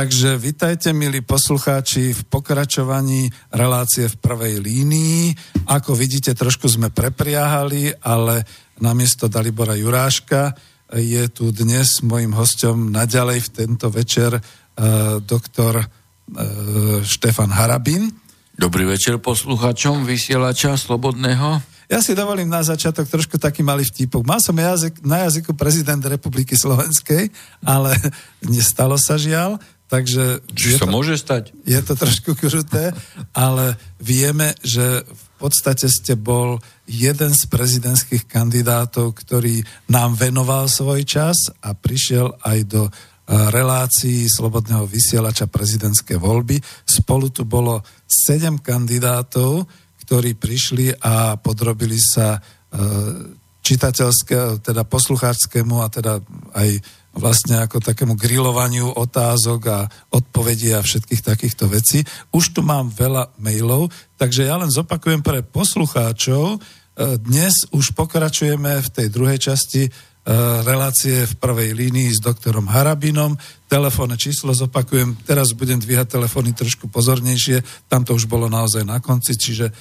Takže vitajte, milí poslucháči, v pokračovaní relácie v prvej línii. Ako vidíte, trošku sme prepriahali, ale namiesto Dalibora Juráška je tu dnes mojim hostom naďalej v tento večer uh, doktor uh, Štefan Harabin. Dobrý večer poslucháčom vysielača Slobodného. Ja si dovolím na začiatok trošku taký malý vtipok. Mal som jazyk, na jazyku prezident Republiky Slovenskej, ale nestalo sa žiaľ. Takže Či sa to, môže stať? Je to trošku kruté, ale vieme, že v podstate ste bol jeden z prezidentských kandidátov, ktorý nám venoval svoj čas a prišiel aj do e, relácií Slobodného vysielača prezidentské voľby. Spolu tu bolo sedem kandidátov, ktorí prišli a podrobili sa e, čitateľskému, teda poslucháčskému a teda aj vlastne ako takému grilovaniu otázok a odpovedí a všetkých takýchto vecí. Už tu mám veľa mailov, takže ja len zopakujem pre poslucháčov. E, dnes už pokračujeme v tej druhej časti e, relácie v prvej línii s doktorom Harabinom. Telefónne číslo zopakujem, teraz budem dvíhať telefóny trošku pozornejšie, tam to už bolo naozaj na konci, čiže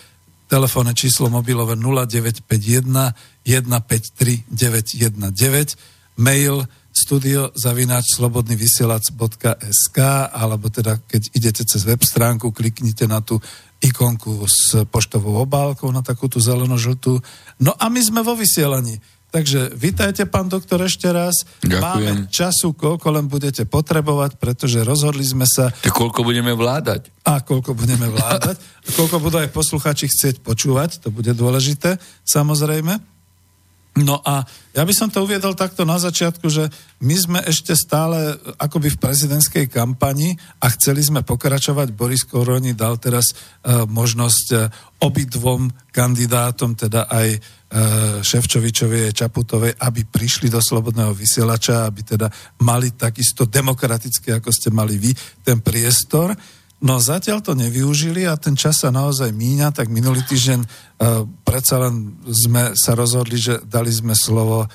telefónne číslo mobilové 0951 153 919, mail studio zavináč slobodnyvysielac.sk alebo teda keď idete cez web stránku, kliknite na tú ikonku s poštovou obálkou na takú tú zeleno-žltú. No a my sme vo vysielaní. Takže vítajte, pán doktor, ešte raz. Ďakujem. Máme času, koľko len budete potrebovať, pretože rozhodli sme sa... Tak koľko budeme vládať? A koľko budeme vládať. A koľko budú aj posluchači chcieť počúvať, to bude dôležité, samozrejme. No a ja by som to uviedol takto na začiatku, že my sme ešte stále akoby v prezidentskej kampani a chceli sme pokračovať. Boris Koroni dal teraz uh, možnosť uh, obidvom kandidátom, teda aj Eh, Ševčovičovej a Čaputovej, aby prišli do slobodného vysielača, aby teda mali takisto demokraticky, ako ste mali vy, ten priestor. No zatiaľ to nevyužili a ten čas sa naozaj míňa, tak minulý týždeň uh, predsa len sme sa rozhodli, že dali sme slovo uh,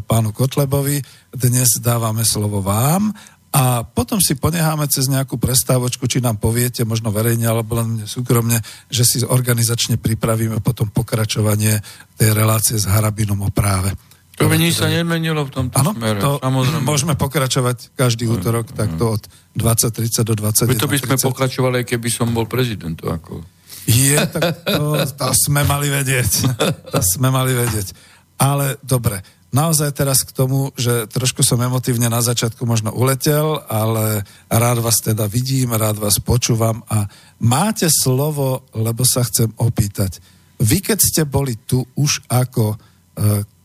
pánu Kotlebovi, dnes dávame slovo vám a potom si ponecháme cez nejakú prestávočku, či nám poviete, možno verejne alebo len súkromne, že si organizačne pripravíme potom pokračovanie tej relácie s Harabinom o práve. To by nič sa nemenilo v tomto ano, smere. To samozrejme. Môžeme pokračovať každý útorok takto od 20.30 do 21.30. To by sme pokračovali, keby som bol prezident. Ako. Je, tak to, to sme mali vedieť. To sme mali vedieť. Ale dobre, naozaj teraz k tomu, že trošku som emotívne na začiatku možno uletel, ale rád vás teda vidím, rád vás počúvam a máte slovo, lebo sa chcem opýtať. Vy, keď ste boli tu už ako e,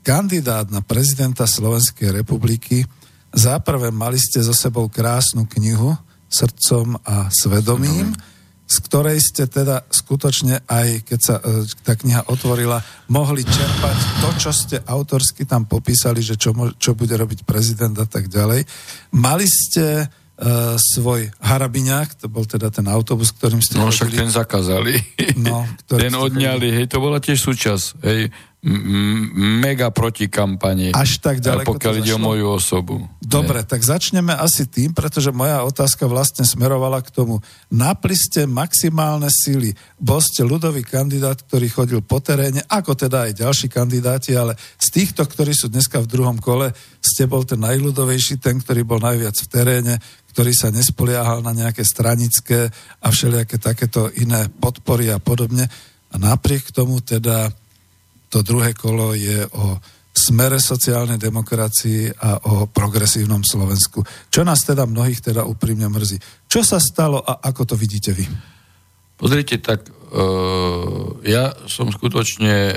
kandidát na prezidenta Slovenskej republiky, záprve mali ste za sebou krásnu knihu Srdcom a svedomím, z ktorej ste teda skutočne aj, keď sa e, tá kniha otvorila, mohli čerpať to, čo ste autorsky tam popísali, že čo, čo bude robiť prezident a tak ďalej. Mali ste svoj harabiňák, to bol teda ten autobus, ktorým ste... No však ten zakázali. No, ten odňali, hej, to bola tiež súčasť, hej, mega proti kampani. Až tak ďaleko Pokiaľ ide o moju osobu. Dobre, Nie. tak začneme asi tým, pretože moja otázka vlastne smerovala k tomu. Napli ste maximálne síly. Bol ste ľudový kandidát, ktorý chodil po teréne, ako teda aj ďalší kandidáti, ale z týchto, ktorí sú dneska v druhom kole, ste bol ten najľudovejší, ten, ktorý bol najviac v teréne, ktorý sa nespoliahal na nejaké stranické a všelijaké takéto iné podpory a podobne. A napriek tomu teda to druhé kolo je o smere sociálnej demokracii a o progresívnom Slovensku. Čo nás teda mnohých teda úprimne mrzí. Čo sa stalo a ako to vidíte vy? Pozrite, tak uh, ja som skutočne uh,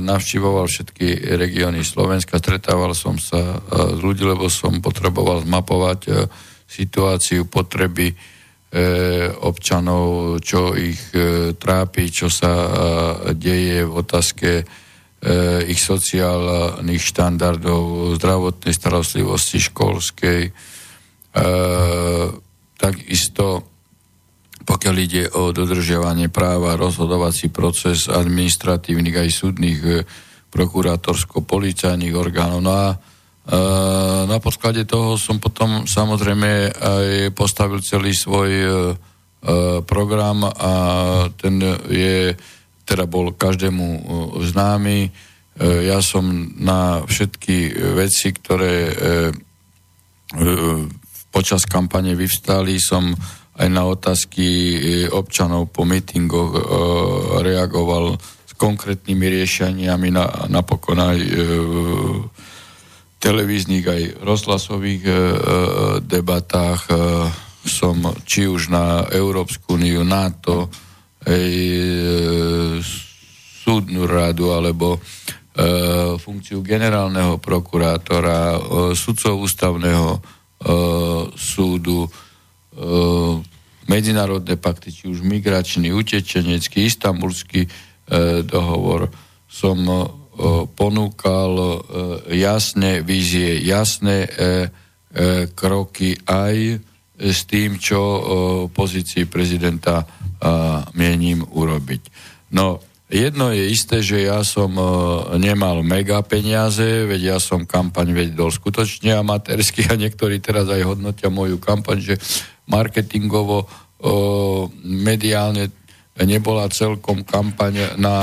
navštívoval všetky regióny Slovenska, stretával som sa uh, s ľudí, lebo som potreboval zmapovať uh, situáciu, potreby občanov, čo ich trápi, čo sa deje v otázke E, ich sociálnych štandardov, zdravotnej starostlivosti, školskej. E, takisto, pokiaľ ide o dodržiavanie práva, rozhodovací proces administratívnych aj súdnych e, prokurátorsko-policajných orgánov. No a na podklade toho som potom samozrejme aj postavil celý svoj program a ten je, teda bol každému známy. Ja som na všetky veci, ktoré počas kampane vyvstali, som aj na otázky občanov po mítingoch reagoval s konkrétnymi riešeniami, na, napokon aj televíznych aj rozhlasových e, e, debatách e, som či už na Európsku úniu, NATO, e, súdnu radu alebo e, funkciu generálneho prokurátora, e, sudcov ústavného e, súdu, e, medzinárodné pakty, či už migračný, utečenecký, istambulský e, dohovor. Som ponúkal jasné vízie, jasné kroky aj s tým, čo pozícii prezidenta mienim urobiť. No, jedno je isté, že ja som nemal mega peniaze, veď ja som kampaň vedol skutočne amatérsky a niektorí teraz aj hodnotia moju kampaň, že marketingovo, mediálne nebola celkom kampaň na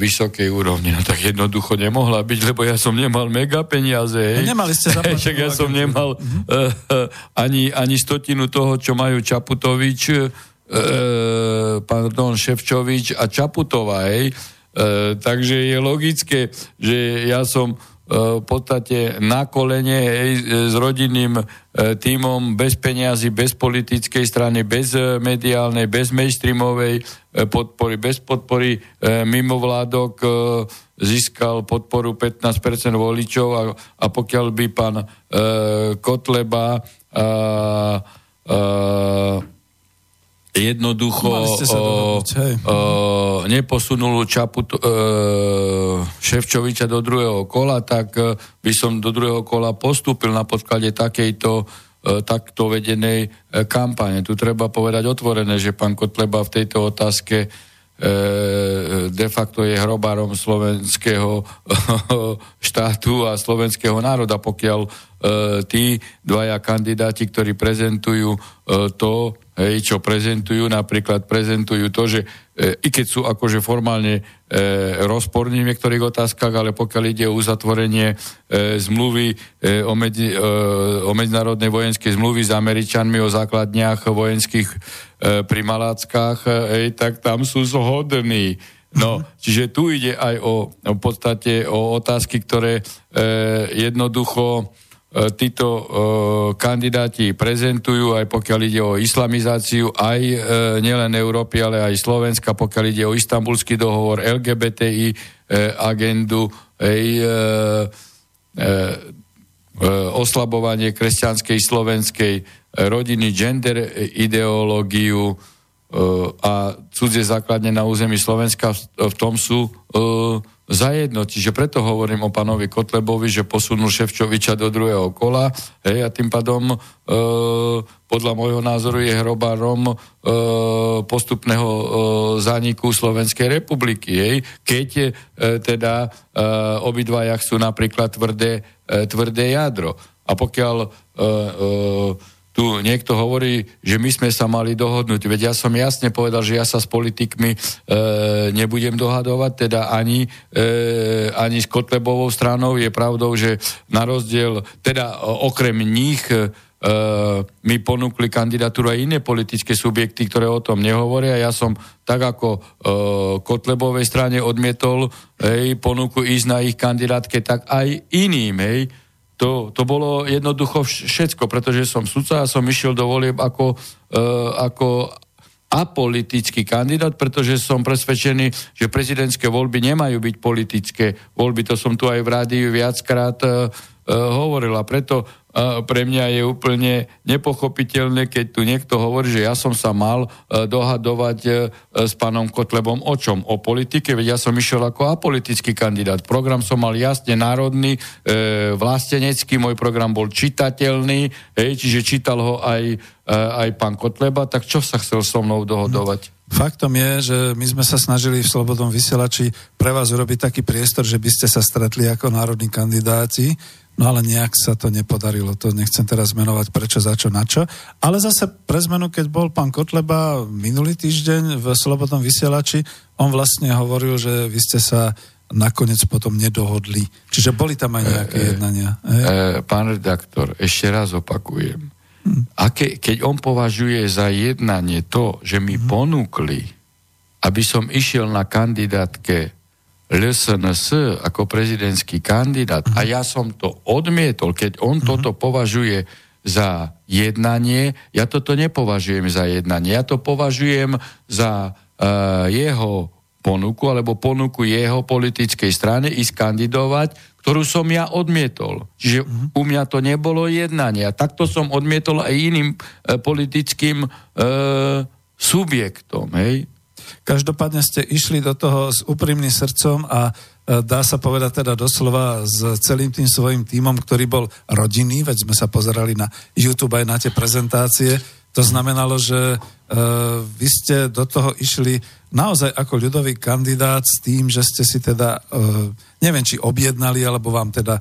vysokej úrovni. No tak jednoducho nemohla byť, lebo ja som nemal mega peniaze. Hej. No nemali ste Však ja som nemal uh-huh. uh, ani, ani stotinu toho, čo majú Čaputovič, uh, pardon, Ševčovič a Čaputová. Hej. Uh, takže je logické, že ja som v podstate na kolene hej, s rodinným týmom bez peniazy, bez politickej strany, bez mediálnej, bez mainstreamovej podpory, bez podpory mimovládok získal podporu 15% voličov a, a pokiaľ by pán Kotleba jednoducho o, o, neposunul Čaput, e, Ševčoviča do druhého kola, tak e, by som do druhého kola postúpil na podklade takejto e, takto vedenej e, kampane. Tu treba povedať otvorené, že pán Kotleba v tejto otázke e, de facto je hrobárom slovenského štátu a slovenského národa, pokiaľ e, tí dvaja kandidáti, ktorí prezentujú e, to, hej, čo prezentujú, napríklad prezentujú to, že e, i keď sú akože formálne e, rozporní v niektorých otázkach, ale pokiaľ ide o uzatvorenie e, zmluvy e, o, medzi, e, o medzinárodnej vojenskej zmluvy s Američanmi o základniach vojenských e, pri Maláckach, e, tak tam sú zhodní. No, čiže tu ide aj o, o podstate o otázky, ktoré e, jednoducho E, títo e, kandidáti prezentujú, aj pokiaľ ide o islamizáciu, aj e, nielen Európy, ale aj Slovenska, pokiaľ ide o istambulský dohovor, LGBTI agendu, aj oslabovanie kresťanskej slovenskej rodiny, gender ideológiu a cudzie základne na území Slovenska v tom sú zajedno. Čiže preto hovorím o pánovi Kotlebovi, že posunul Ševčoviča do druhého kola hej, a tým pádom e, podľa môjho názoru je hrobárom e, postupného e, zániku Slovenskej republiky. Hej. Keď e, teda e, obidvaja chcú napríklad tvrdé, e, tvrdé jadro. A pokiaľ e, e, tu niekto hovorí, že my sme sa mali dohodnúť. Veď ja som jasne povedal, že ja sa s politikmi e, nebudem dohadovať, teda ani, e, ani s Kotlebovou stranou. Je pravdou, že na rozdiel, teda okrem nich e, mi ponúkli kandidatúru aj iné politické subjekty, ktoré o tom nehovoria. Ja som tak ako e, Kotlebovej strane odmietol ponuku ísť na ich kandidátke, tak aj iným. Hej, to, to bolo jednoducho všetko, pretože som sudca a som išiel do volieb ako, uh, ako apolitický kandidát, pretože som presvedčený, že prezidentské voľby nemajú byť politické voľby. To som tu aj v rádiu viackrát uh, hovoril a preto pre mňa je úplne nepochopiteľné, keď tu niekto hovorí, že ja som sa mal e, dohadovať e, s pánom Kotlebom o čom? O politike, veď ja som išiel ako apolitický kandidát. Program som mal jasne národný, e, vlastenecký, môj program bol čitateľný, hej, čiže čítal ho aj, aj pán Kotleba, tak čo sa chcel so mnou dohodovať? Faktom je, že my sme sa snažili v Slobodnom vysielači pre vás urobiť taký priestor, že by ste sa stretli ako národní kandidáti, no ale nejak sa to nepodarilo. To nechcem teraz menovať prečo, za čo, na čo. Ale zase pre zmenu, keď bol pán Kotleba minulý týždeň v Slobodnom vysielači, on vlastne hovoril, že vy ste sa nakoniec potom nedohodli. Čiže boli tam aj nejaké e, jednania. E, pán redaktor, ešte raz opakujem a ke, keď on považuje za jednanie to, že mi mm-hmm. ponúkli, aby som išiel na kandidátke LSNS ako prezidentský kandidát a ja som to odmietol, keď on mm-hmm. toto považuje za jednanie, ja toto nepovažujem za jednanie, ja to považujem za uh, jeho ponuku alebo ponuku jeho politickej strany ísť kandidovať ktorú som ja odmietol. Čiže uh-huh. u mňa to nebolo jednanie. A takto som odmietol aj iným e, politickým e, subjektom. Hej? Každopádne ste išli do toho s úprimným srdcom a e, dá sa povedať teda doslova s celým tým svojim tímom, ktorý bol rodinný, veď sme sa pozerali na YouTube aj na tie prezentácie. To znamenalo, že e, vy ste do toho išli naozaj ako ľudový kandidát s tým, že ste si teda e, neviem, či objednali, alebo vám teda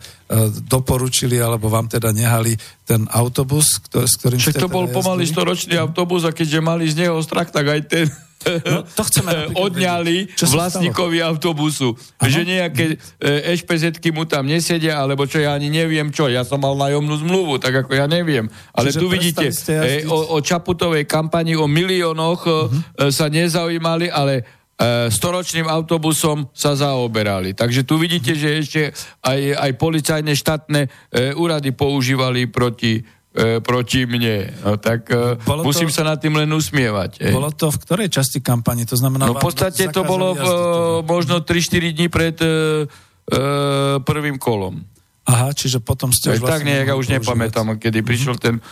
doporučili, alebo vám teda nehali ten autobus, s ktorým Však to teda bol pomaly storočný autobus a keďže mali z neho strach, tak aj ten No, to chceme odňali vlastníkovi autobusu. Aha. Že nejaké e, ešpz mu tam nesedia, alebo čo ja ani neviem čo. Ja som mal nájomnú zmluvu, tak ako ja neviem. Ale Čiže tu vidíte, e, o, o Čaputovej kampani, o miliónoch uh-huh. sa nezaujímali, ale E, storočným autobusom sa zaoberali. Takže tu vidíte, že ešte aj, aj policajné štátne úrady používali proti, e, proti mne. No, tak e, musím to, sa nad tým len usmievať. E. Bolo to v ktorej časti kampani? To znamená, no v podstate to bolo v, možno 3-4 dní pred e, e, prvým kolom. Aha, čiže potom ste už vlastne... Tak nejak, ja už nepamätám, kedy prišiel ten e,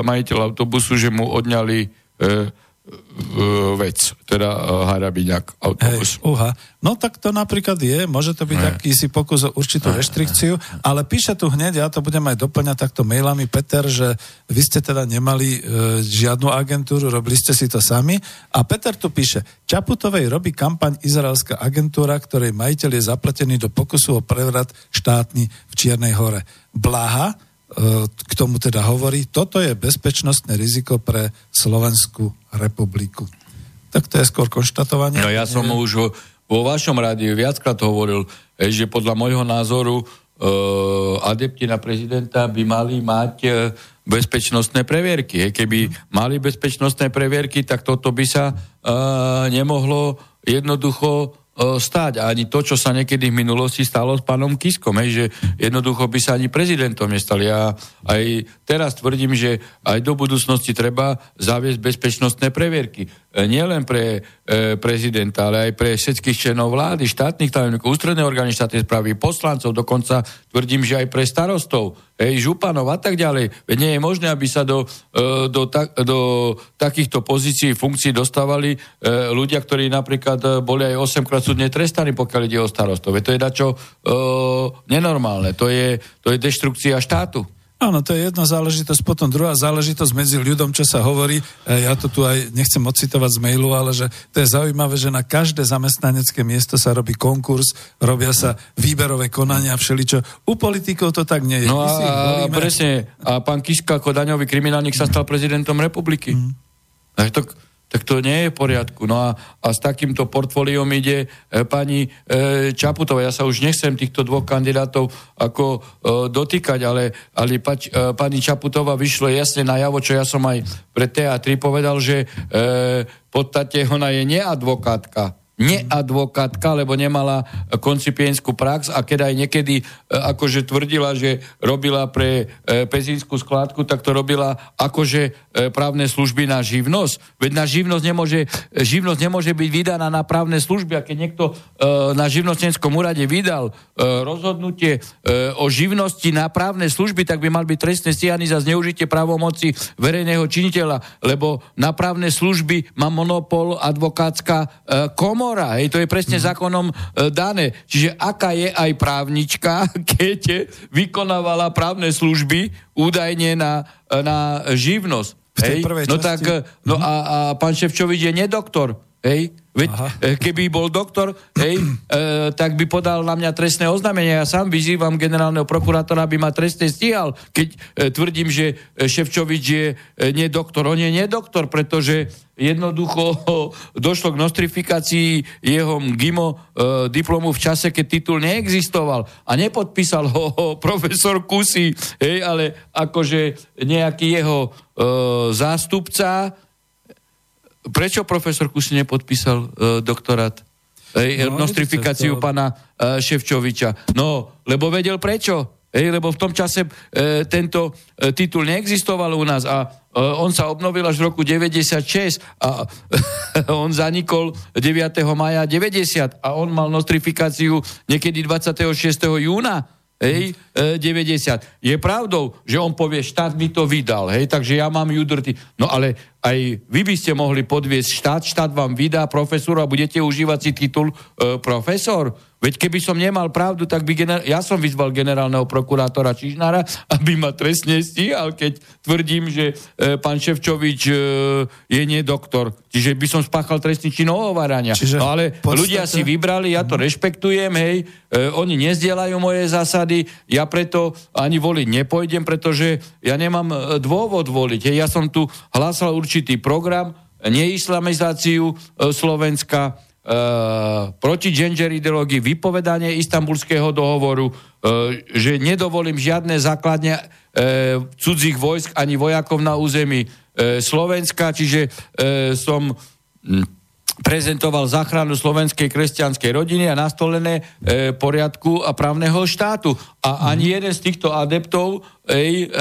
majiteľ autobusu, že mu odňali e, vec, teda uh, Harabiňak autobus. Hej, uha. No tak to napríklad je, môže to byť ne. akýsi pokus o určitú ne. reštrikciu, ale píše tu hneď, ja to budem aj doplňať takto mailami, Peter, že vy ste teda nemali uh, žiadnu agentúru, robili ste si to sami a Peter tu píše, Čaputovej robí kampaň izraelská agentúra, ktorej majiteľ je zapletený do pokusu o prevrat štátny v Čiernej hore. Blaha, k tomu teda hovorí, toto je bezpečnostné riziko pre Slovenskú republiku. Tak to je skôr konštatovanie. No ja som už vo vašom rádiu viackrát hovoril, že podľa môjho názoru uh, adepti na prezidenta by mali mať uh, bezpečnostné previerky. Keby mali bezpečnostné previerky, tak toto by sa uh, nemohlo jednoducho E, stáť. A ani to, čo sa niekedy v minulosti stalo s pánom Kiskom, hej, že jednoducho by sa ani prezidentom nestali. Ja aj teraz tvrdím, že aj do budúcnosti treba zaviesť bezpečnostné previerky. E, nielen pre e, prezidenta, ale aj pre všetkých členov vlády, štátnych tajomníkov, ústredné orgány štátnej správy, poslancov, dokonca tvrdím, že aj pre starostov, hej, županov a tak ďalej. Veď nie je možné, aby sa do, e, do, ta, do takýchto pozícií, funkcií dostávali ľudia, ktorí napríklad boli aj 8 krát súdne trestaní, pokiaľ ide o starostov. To je dačo uh, nenormálne. To je, to je deštrukcia štátu. Áno, to je jedna záležitosť. Potom druhá záležitosť medzi ľuďom, čo sa hovorí, e, ja to tu aj nechcem ocitovať z mailu, ale že to je zaujímavé, že na každé zamestnanecké miesto sa robí konkurs, robia sa výberové konania, všeličo. U politikov to tak nie je. No a, presne. A pán Kiska ako daňový kriminálnik sa stal prezidentom republiky. Mm. to, tak to nie je v poriadku. No a, a s takýmto portfóliom ide e, pani e, Čaputová. Ja sa už nechcem týchto dvoch kandidátov ako e, dotýkať, ale, ale pač, e, pani Čaputová vyšlo jasne najavo, čo ja som aj pre TA3 povedal, že e, v podstate ona je neadvokátka neadvokátka, lebo nemala koncipienskú prax a keď aj niekedy e, akože tvrdila, že robila pre e, pezínsku skládku, tak to robila akože e, právne služby na živnosť. Veď na živnosť nemôže, živnosť nemôže byť vydaná na právne služby a keď niekto na živnostenskom úrade vydal rozhodnutie o živnosti na právne služby, tak by mal byť trestne stíhaný za zneužitie právomoci verejného činiteľa, lebo na právne služby má monopol advokátska komora komora, hej, to je presne mm. zákonom e, dané. Čiže aká je aj právnička, keď vykonávala právne služby údajne na, e, na živnosť. V tej prvej no časti... tak, no a, a pán Ševčovič je nedoktor. Hej? Veď Aha. E, keby bol doktor, hej, e, tak by podal na mňa trestné oznámenie. Ja sám vyzývam generálneho prokurátora, aby ma trestne stíhal, keď e, tvrdím, že e, Ševčovič je e, nie doktor. On je nedoktor, pretože jednoducho došlo k nostrifikácii jeho GIMO e, diplomu v čase, keď titul neexistoval a nepodpísal ho, ho profesor Kusy, hej, ale akože nejaký jeho e, zástupca prečo profesor Kusy nepodpísal uh, doktorát? Ej, no, nostrifikáciu to... pána uh, Ševčoviča. No, lebo vedel prečo. Ej, lebo v tom čase e, tento e, titul neexistoval u nás a e, on sa obnovil až v roku 96 a on zanikol 9. maja 90 a on mal nostrifikáciu niekedy 26. júna hej, e, 90. Je pravdou, že on povie, štát mi to vydal, hej, takže ja mám judrty. No ale aj vy by ste mohli podviesť štát, štát vám vydá profesor a budete užívať si titul e, profesor. Veď keby som nemal pravdu, tak by gener- ja som vyzval generálneho prokurátora Čižnára, aby ma trestne stíhal, keď tvrdím, že e, pán Ševčovič e, je nie doktor. Čiže by som spáchal trestný čin ohovárania. Čiže no ale podstate... ľudia si vybrali, ja to rešpektujem, hej, e, oni nezdielajú moje zásady, ja preto ani voliť nepojdem, pretože ja nemám e, dôvod voliť. Hej, ja som tu hlásal určitý program, neislamizáciu e, Slovenska, proti gender ideológii, vypovedanie istambulského dohovoru, uh, že nedovolím žiadne základne uh, cudzích vojsk ani vojakov na území Slovenska, čiže som hm, prezentoval záchranu slovenskej kresťanskej rodiny a nastolené e, poriadku a právneho štátu. A ani jeden z týchto adeptov ej, e,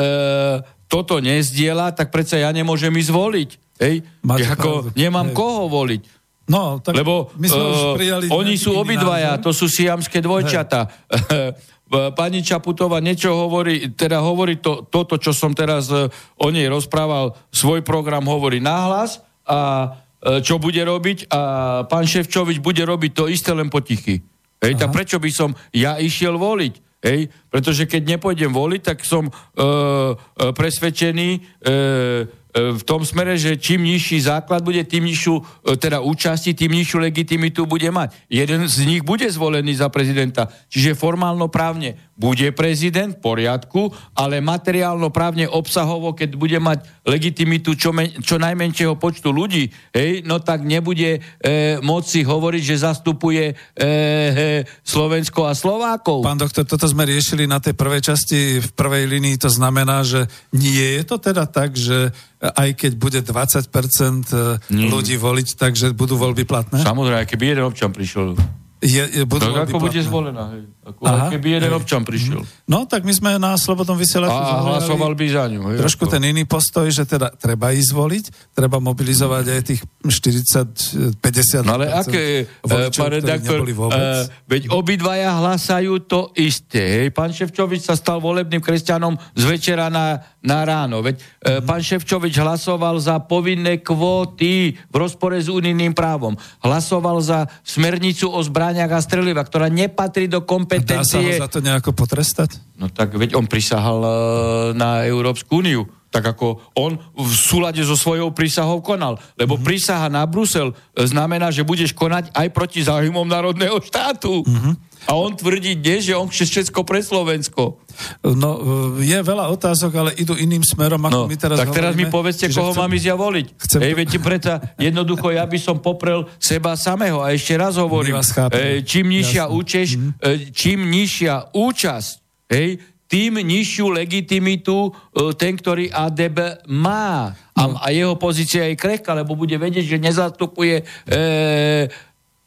toto nezdiela, tak predsa ja nemôžem ísť voliť. Ej? Ako nemám Hej. koho voliť. No, tak Lebo my sme uh, už prijali oni sú obidvaja, názor. to sú siamské dvojčata. Pani Čaputová niečo hovorí, teda hovorí to, toto, čo som teraz uh, o nej rozprával, svoj program hovorí nahlas a uh, čo bude robiť a pán Ševčovič bude robiť to isté len potichy. Hej, tak prečo by som ja išiel voliť? Hej, pretože keď nepôjdem voliť, tak som uh, presvedčený, E, v tom smere, že čím nižší základ bude, tým nižšiu, e, teda účasti, tým nižšiu legitimitu bude mať. Jeden z nich bude zvolený za prezidenta. Čiže formálno právne bude prezident, v poriadku, ale materiálno právne obsahovo, keď bude mať legitimitu čo, men, čo najmenšieho počtu ľudí, hej, no tak nebude e, moci hovoriť, že zastupuje e, e, Slovensko a Slovákov. Pán doktor, toto sme riešili na tej prvej časti, v prvej linii, to znamená, že nie je to teda tak, že aj keď bude 20% mm. ľudí voliť, takže budú voľby platné? Samozrejme, keby jeden občan prišiel je, je, budú tak ako bude zvolená, hej. Ako, Aha, keby jeden hej. občan prišiel. No, tak my sme na Slobodnom vysielači A hlasoval by za ňu. Hej, trošku ako. ten iný postoj, že teda treba ísť voliť, treba mobilizovať aj tých 40, 50 No ale aké, voličov, pán redaktor, uh, veď obidvaja hlasajú to isté. Hej. Pán Ševčovič sa stal volebným kresťanom z večera na, na ráno. Veď uh, pán Ševčovič hlasoval za povinné kvóty v rozpore s unijným právom. Hlasoval za smernicu o zbrani zbraniach a streliva, ktorá nepatrí do kompetencie... Dá sa ho za to nejako potrestať? No tak veď on prisahal uh, na Európsku úniu tak ako on v súlade so svojou prísahou konal. Lebo mm-hmm. prísaha na Brusel e, znamená, že budeš konať aj proti záujmom národného štátu. Mm-hmm. A on tvrdí dnes, že on chce všetko pre Slovensko. No, e, je veľa otázok, ale idú iným smerom, ako no, my teraz Tak teraz hovoríme, mi povedzte, koho chcem... mám ísť ja voliť. Chcem... Ej, viete, preto jednoducho ja by som poprel seba samého. A ešte raz hovorím, e, čím nižšia účasť, mm-hmm. čím nižšia účasť, hej, tým nižšiu legitimitu e, ten, ktorý ADB má. A, no. a jeho pozícia je krehká, lebo bude vedieť, že nezastupuje e,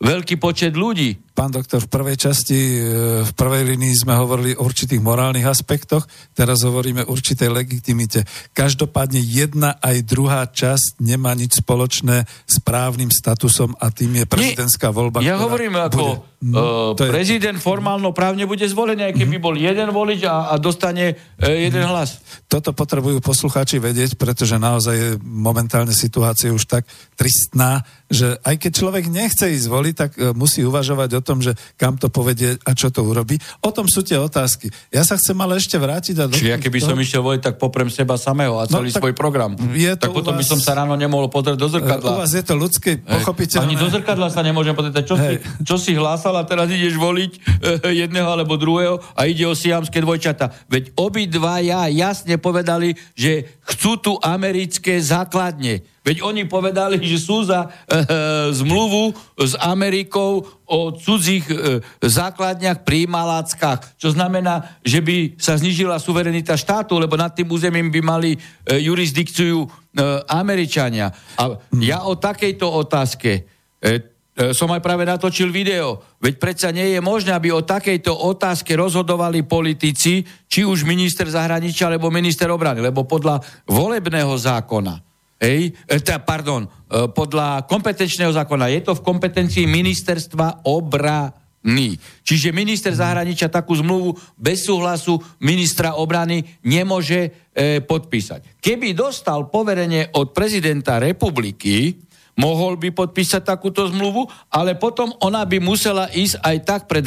veľký počet ľudí. Pán doktor, v prvej časti, e, v prvej linii sme hovorili o určitých morálnych aspektoch, teraz hovoríme o určitej legitimite. Každopádne jedna aj druhá časť nemá nič spoločné s právnym statusom a tým je prezidentská voľba. Ja hovorím ako uh, prezident formálno právne bude zvolený, aj keby mm. bol jeden volič a, a dostane uh, jeden mm. hlas. Toto potrebujú poslucháči vedieť, pretože naozaj je momentálne situácia už tak tristná, že aj keď človek nechce ísť voliť, tak musí uvažovať o tom, že kam to povedie a čo to urobí. O tom sú tie otázky. Ja sa chcem ale ešte vrátiť. A Čiže ja keby som išiel voliť, tak poprem seba samého a no, celý no, svoj program. Je to tak potom vás... by som sa ráno nemohol pozrieť do zrkadla. U vás je to ľudské, pochopiteľné. Ani do zrkadla sa nemôžem pozrieť. Čo, si, čo si hlásal a teraz ideš voliť eh, jedného alebo druhého a ide o siamské dvojčata. Veď obidva ja jasne povedali, že chcú tu americké základne. Veď oni povedali, že sú za e, zmluvu s Amerikou o cudzích e, základniach pri Maláckach, čo znamená, že by sa znižila suverenita štátu, lebo nad tým územím by mali e, jurisdikciu e, Američania. A ja o takejto otázke e, som aj práve natočil video. Veď predsa nie je možné, aby o takejto otázke rozhodovali politici, či už minister zahraničia, alebo minister obrany. Lebo podľa volebného zákona, hej, e, teda, pardon, e, podľa kompetenčného zákona je to v kompetencii ministerstva obrany. Čiže minister zahraničia takú zmluvu bez súhlasu ministra obrany nemôže e, podpísať. Keby dostal poverenie od prezidenta republiky, mohol by podpísať takúto zmluvu, ale potom ona by musela ísť aj tak pred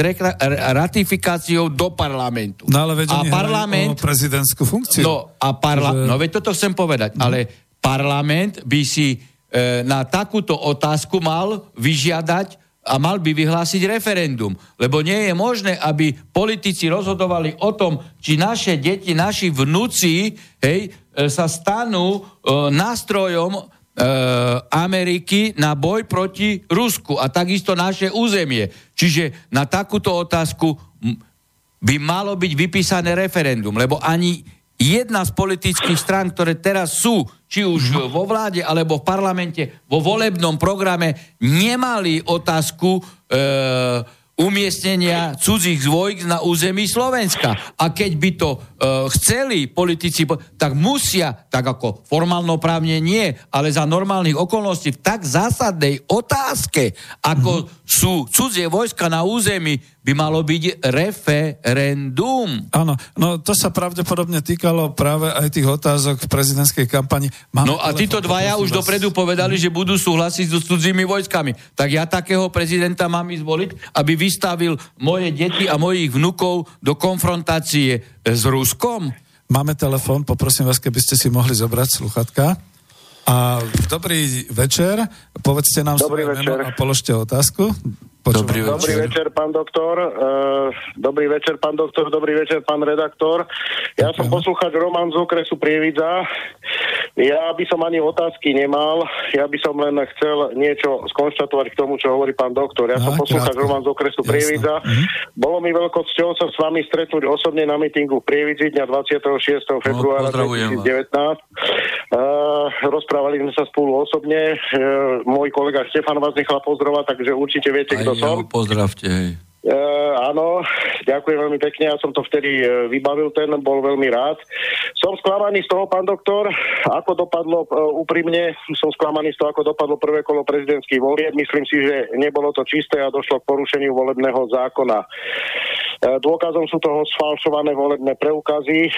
ratifikáciou do parlamentu. No ale veď a parlament, o prezidentskú funkciu. No, a parla- že... no veď toto chcem povedať, no. ale parlament by si e, na takúto otázku mal vyžiadať a mal by vyhlásiť referendum. Lebo nie je možné, aby politici rozhodovali o tom, či naše deti, naši vnúci hej, e, sa stanú e, nástrojom E, Ameriky na boj proti Rusku a takisto naše územie. Čiže na takúto otázku by malo byť vypísané referendum, lebo ani jedna z politických strán, ktoré teraz sú, či už mhm. vo vláde alebo v parlamente, vo volebnom programe, nemali otázku e, umiestnenia cudzích vojsk na území Slovenska. A keď by to chceli politici, tak musia, tak ako formálno-právne nie, ale za normálnych okolností v tak zásadnej otázke, ako mm-hmm. sú cudzie vojska na území, by malo byť referendum. Áno, no to sa pravdepodobne týkalo práve aj tých otázok v prezidentskej kampani. Máme no a títo dvaja už vás... dopredu povedali, že budú súhlasiť so cudzími vojskami. Tak ja takého prezidenta mám ísť voliť, aby vystavil moje deti a mojich vnukov do konfrontácie s Ruskom? Máme telefón, poprosím vás, keby ste si mohli zobrať sluchatka. A dobrý večer, povedzte nám dobrý svoje večer. meno a položte otázku. Dobrý večer. dobrý večer, pán doktor. Uh, dobrý večer, pán doktor. Dobrý večer, pán redaktor. Ja som poslúchať Roman z okresu Prievidza. Ja by som ani otázky nemal. Ja by som len chcel niečo skonštatovať k tomu, čo hovorí pán doktor. Ja som poslúchať Roman z okresu Prievidza. Mhm. Bolo mi veľkou cťou sa s vami stretnúť osobne na mítingu v Prievidzi dňa 26. februára no, 2019. Uh, rozprávali sme sa spolu osobne. Uh, môj kolega Stefan vás nechal pozdrovať, takže určite viete, kto som. pozdravte, hej. E, áno, ďakujem veľmi pekne, ja som to vtedy e, vybavil, ten bol veľmi rád. Som sklamaný z toho, pán doktor, ako dopadlo, e, úprimne, som sklamaný z toho, ako dopadlo prvé kolo prezidentských volieb. Myslím si, že nebolo to čisté a došlo k porušeniu volebného zákona. E, dôkazom sú toho sfalšované volebné preukazy. E,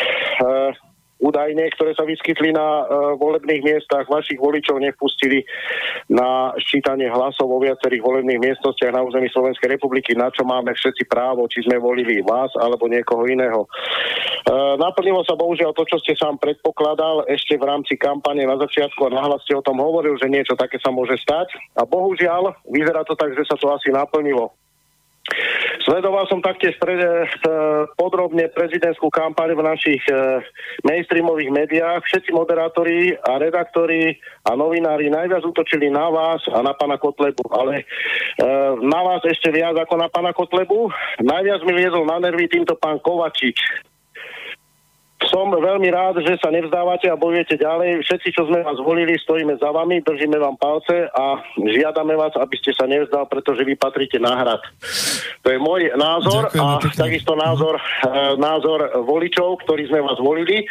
údajne, ktoré sa vyskytli na uh, volebných miestach, vašich voličov nevpustili na ščítanie hlasov vo viacerých volebných miestnostiach na území Slovenskej republiky, na čo máme všetci právo, či sme volili vás alebo niekoho iného. Uh, naplnilo sa bohužiaľ to, čo ste sám predpokladal ešte v rámci kampane na začiatku a nahlas ste o tom hovoril, že niečo také sa môže stať. A bohužiaľ, vyzerá to tak, že sa to asi naplnilo. Sledoval som taktiež pre, e, podrobne prezidentskú kampaň v našich e, mainstreamových médiách. Všetci moderátori a redaktori a novinári najviac útočili na vás a na pána Kotlebu, ale e, na vás ešte viac ako na pána Kotlebu. Najviac mi liezol na nervy týmto pán Kovačič som veľmi rád, že sa nevzdávate a bojujete ďalej. Všetci, čo sme vás volili, stojíme za vami, držíme vám palce a žiadame vás, aby ste sa nevzdal, pretože vy patríte na hrad. To je môj názor Ďakujem, a pekne. takisto názor, e, názor voličov, ktorí sme vás volili.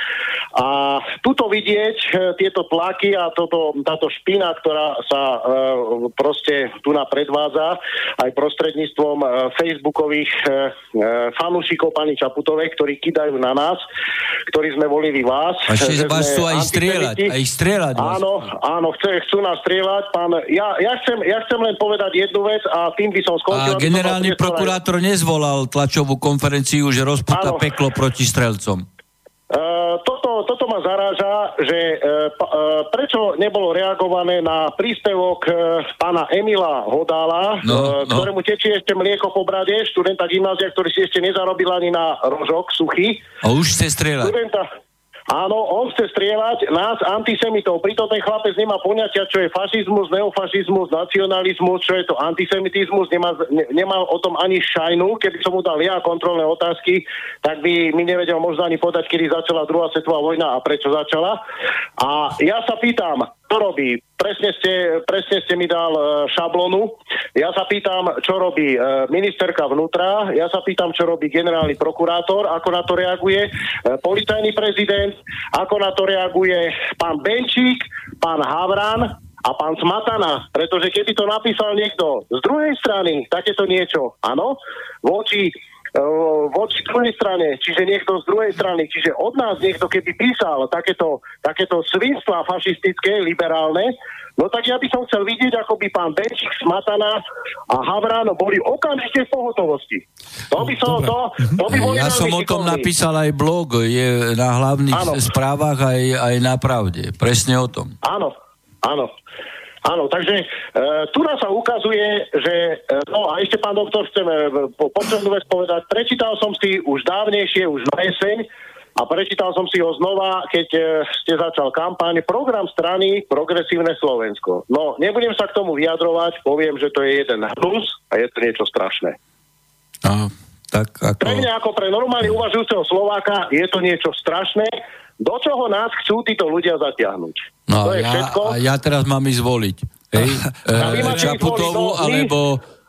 A tuto vidieť e, tieto tlaky a toto, táto špina, ktorá sa e, proste tu na predvádza aj prostredníctvom facebookových fanúšikov pani Čaputovej, ktorí kidajú na nás, ktorí sme volili vás. A že vás chcú aj strieľať, aj strieľať. Áno, áno, chce, chcú nás strieľať. Pán, ja, ja, chcem, ja chcem len povedať jednu vec a tým by som skončil. A generálny prokurátor nezvolal tlačovú konferenciu, že rozputa peklo proti strelcom. Uh, toto, toto ma zaráža, že uh, uh, prečo nebolo reagované na príspevok uh, pána Emila Hodála, no, uh, no. ktorému tečie ešte mlieko po brade, študenta gymnázia, ktorý si ešte nezarobil ani na rožok suchý. A už chce strieľať. Študenta, Áno, on chce strieľať nás, antisemitov. Pritom ten chlapec nemá poňatia, čo je fašizmus, neofašizmus, nacionalizmus, čo je to antisemitizmus, nemá, ne, nemá o tom ani šajnu. Keby som mu dal ja kontrolné otázky, tak by mi nevedel možno ani podať, kedy začala druhá svetová vojna a prečo začala. A ja sa pýtam, čo robí? Presne ste, presne ste mi dal uh, šablonu. Ja sa pýtam, čo robí uh, ministerka vnútra, ja sa pýtam, čo robí generálny prokurátor, ako na to reaguje uh, policajný prezident, ako na to reaguje pán Benčík, pán Havran, a pán Smatana, pretože keby to napísal niekto z druhej strany, takéto niečo, áno, voči voči druhej strane, čiže niekto z druhej strany, čiže od nás niekto, keby písal takéto, takéto svinstva fašistické, liberálne, no tak ja by som chcel vidieť, ako by pán Benčík, Smatana a Havran boli okamžite v pohotovosti. To by som, to, to by boli Ja som o tom napísal aj blog, je na hlavných ano. správach aj, aj na pravde. Presne o tom. Áno, áno. Áno, takže e, tu sa ukazuje, že, e, no a ešte pán doktor, chceme e, po, poslednú vec povedať, prečítal som si už dávnejšie, už na jeseň, a prečítal som si ho znova, keď e, ste začal kampaň, program strany Progresívne Slovensko. No, nebudem sa k tomu vyjadrovať, poviem, že to je jeden hnus a je to niečo strašné. A, tak ako... Pre mňa ako pre normálne uvažujúceho Slováka je to niečo strašné, do čoho nás chcú títo ľudia zatiahnuť. No to je ja, všetko. A ja teraz mám ísť voliť. Hej? e, Čaputovú, no, alebo,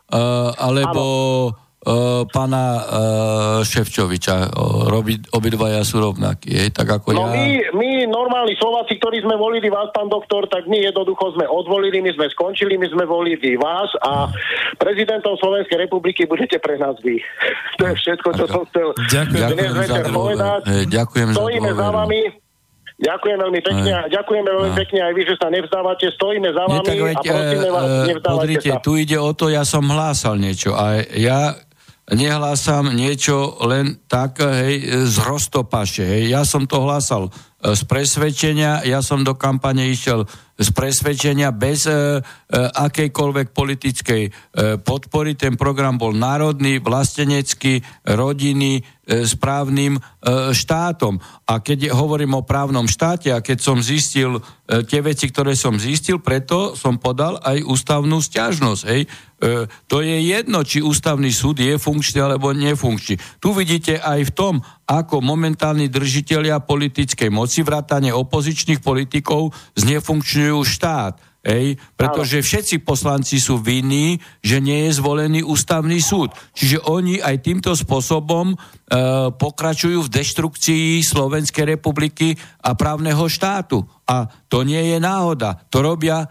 uh, alebo uh, pána uh, Ševčoviča. Robi, obidvaja sú rovnakí, hej? tak ako no ja. My, my normálni Slováci, ktorí sme volili vás, pán doktor, tak my jednoducho sme odvolili, my sme skončili, my sme volili vás a prezidentom Slovenskej republiky budete pre nás vy. To je všetko, čo som chcel ďakujem, dnes večer povedať. Hej, ďakujem Stojíme za, za vami. Ďakujem veľmi pekne, a ďakujeme veľmi pekne aj vy, že sa nevzdávate, stojíme za vami Nie, tak veď, a prosíme vás, e, nevzdávajte podrite, sa. tu ide o to, ja som hlásal niečo a ja nehlásam niečo len tak, hej, z roztopaše, hej. Ja som to hlásal z presvedčenia, ja som do kampane išiel z presvedčenia bez e, e, akejkoľvek politickej e, podpory. Ten program bol národný, vlastenecký, rodinný, e, správnym e, štátom. A keď hovorím o právnom štáte a keď som zistil e, tie veci, ktoré som zistil, preto som podal aj ústavnú stiažnosť. Hej. E, to je jedno, či ústavný súd je funkčný alebo nefunkčný. Tu vidíte aj v tom, ako momentálni držiteľia politickej moci, vrátane opozičných politikov, znefunkčňujú štát. Ej, pretože všetci poslanci sú vinní, že nie je zvolený ústavný súd. Čiže oni aj týmto spôsobom e, pokračujú v deštrukcii Slovenskej republiky a právneho štátu. A to nie je náhoda. To robia e,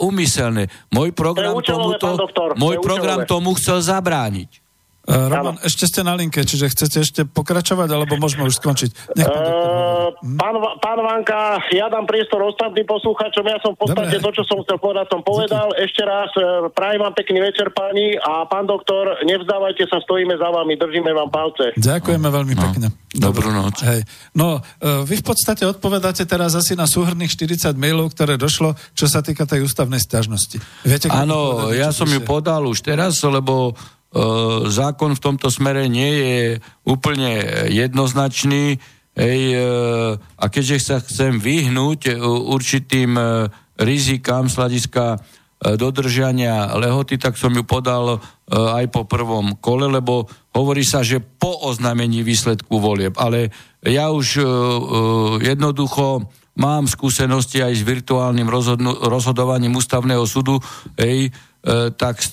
umyselne. Môj program, to tomuto, doktor, môj program tomu chcel zabrániť. Uh, Roman, ano. ešte ste na linke, čiže chcete ešte pokračovať, alebo môžeme už skončiť? Nech pán, uh, pán, pán Vanka, ja dám priestor ostatným poslucháčom, ja som v podstate Dobre. to, čo som chcel povedať, som povedal. Díky. Ešte raz, uh, prajem vám pekný večer, páni, a pán doktor, nevzdávajte sa, stojíme za vami, držíme vám palce. Ďakujeme veľmi no. pekne. Dobrú noc. Hej. No, vy v podstate odpovedáte teraz asi na súhrných 40 mailov, ktoré došlo, čo sa týka tej ústavnej stiažnosti. Áno, ja som ju podal už teraz, lebo zákon v tomto smere nie je úplne jednoznačný Ej, e, a keďže sa chcem vyhnúť určitým e, rizikám z hľadiska dodržania lehoty, tak som ju podal aj po prvom kole, lebo hovorí sa, že po oznámení výsledku volieb. Ale ja už jednoducho mám skúsenosti aj s virtuálnym rozhodovaním ústavného súdu, ej, E, tak e,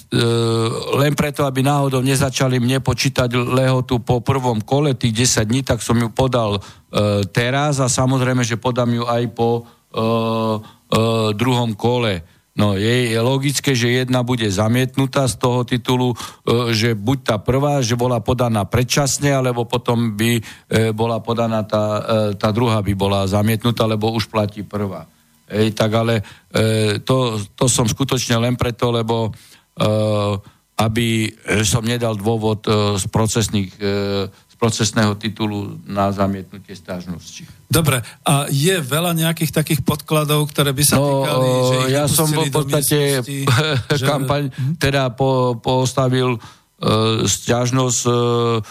len preto, aby náhodou nezačali mne počítať lehotu po prvom kole, tých 10 dní, tak som ju podal e, teraz a samozrejme, že podám ju aj po druhom kole. No je, je logické, že jedna bude zamietnutá z toho titulu, e, že buď tá prvá, že bola podaná predčasne, alebo potom by e, bola podaná tá, e, tá druhá by bola zamietnutá, lebo už platí prvá. Ej, tak ale e, to, to som skutočne len preto, lebo e, aby som nedal dôvod e, z procesných e, procesného titulu na zamietnutie stážnosti. Dobre, a je veľa nejakých takých podkladov, ktoré by sa no, týkali, že ich ja som v podstate že... kampaň teda po, postavil uh, stiažnosť uh,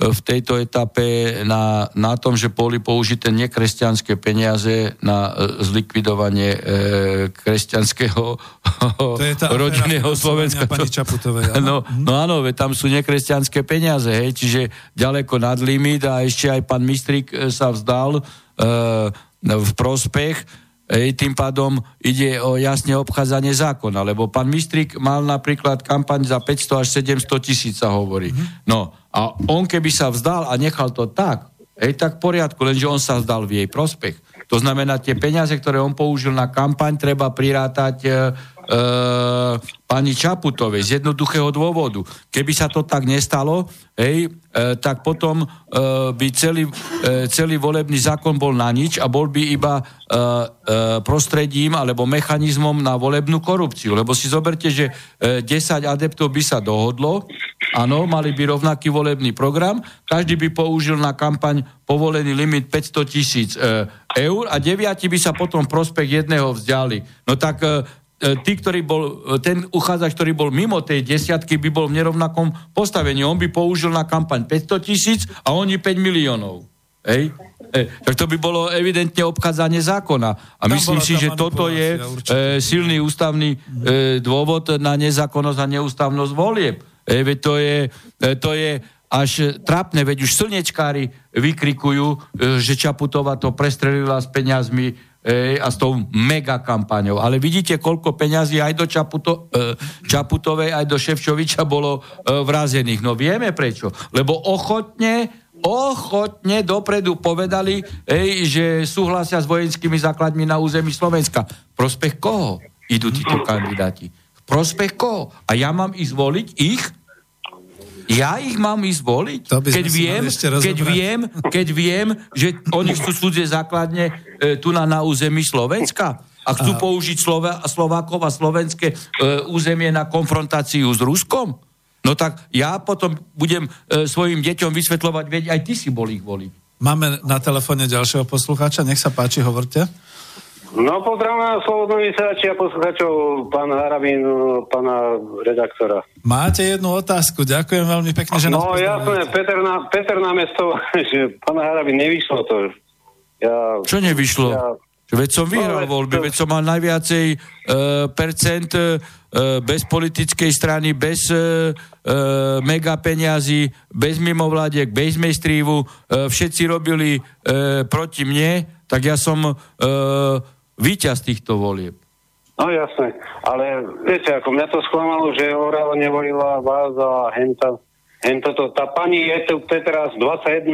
v tejto etape na, na tom, že boli použité nekresťanské peniaze na e, zlikvidovanie e, kresťanského to je tá rodinného Slovenska. Pani Čaputovej, áno? No, no áno, tam sú nekresťanské peniaze, hej, čiže ďaleko nad limit a ešte aj pán Mistrik e, sa vzdal e, v prospech Ej, tým pádom ide o jasne obchádzanie zákona, lebo pán Mistrik mal napríklad kampaň za 500 až 700 tisíc sa hovorí. Mm-hmm. No a on keby sa vzdal a nechal to tak, ej, tak v poriadku, lenže on sa vzdal v jej prospech. To znamená, tie peniaze, ktoré on použil na kampaň, treba prirátať e, pani Čaputovej z jednoduchého dôvodu. Keby sa to tak nestalo, hej, e, tak potom e, by celý, e, celý volebný zákon bol na nič a bol by iba e, e, prostredím alebo mechanizmom na volebnú korupciu. Lebo si zoberte, že e, 10 adeptov by sa dohodlo, áno, mali by rovnaký volebný program, každý by použil na kampaň povolený limit 500 tisíc e, eur a deviati by sa potom prospech jedného vzdiali. No tak E, tí, ktorý bol, e, ten uchádzač, ktorý bol mimo tej desiatky, by bol v nerovnakom postavení. On by použil na kampaň 500 tisíc a oni 5 miliónov. Hej? E, tak to by bolo evidentne obchádzanie zákona. A Tam myslím si, že toto je e, silný ústavný e, dôvod na nezákonnosť a neústavnosť volieb. E, to, je, e, to je až trápne, veď už slnečkári vykrikujú, e, že Čaputová to prestrelila s peniazmi e, a s tou mega. Ale vidíte, koľko peňazí aj do Čaputo, e, Čaputovej, aj do Ševčoviča bolo e, vrazených. No vieme prečo. Lebo ochotne ochotne dopredu povedali, ej, že súhlasia s vojenskými základmi na území Slovenska. Prospech koho idú títo kandidáti? Prospech koho? A ja mám ísť voliť ich? Ja ich mám ísť voliť? Keď viem, keď, viem, keď viem, že oni chcú cudzie základne e, tu na, na území Slovenska a chcú a... použiť Slova, Slovákov a slovenské e, územie na konfrontáciu s Ruskom? No tak ja potom budem e, svojim deťom vysvetľovať, veď aj ty si bol ich voliť. Máme na telefóne ďalšieho poslucháča, nech sa páči, hovorte. No pozdravím slobodnú vysielači a posluchačov pán Harabín, pána redaktora. Máte jednu otázku, ďakujem veľmi pekne, že No jasné, Peter, na, Peter na mesto, že pán Harabín, nevyšlo to. Ja, Čo nevyšlo? Ja, Veď som vyhral no, voľby, veď som mal najviacej uh, percent uh, bez politickej strany, bez uh, uh, mega peniazy, bez mimovládiek, bez mejstrívu. Uh, všetci robili uh, proti mne, tak ja som uh, víťaz týchto volieb. No jasné, ale viete, ako mňa to sklamalo, že Orava nevolila vás a henta, henta to, tá pani je tu teraz 21.07,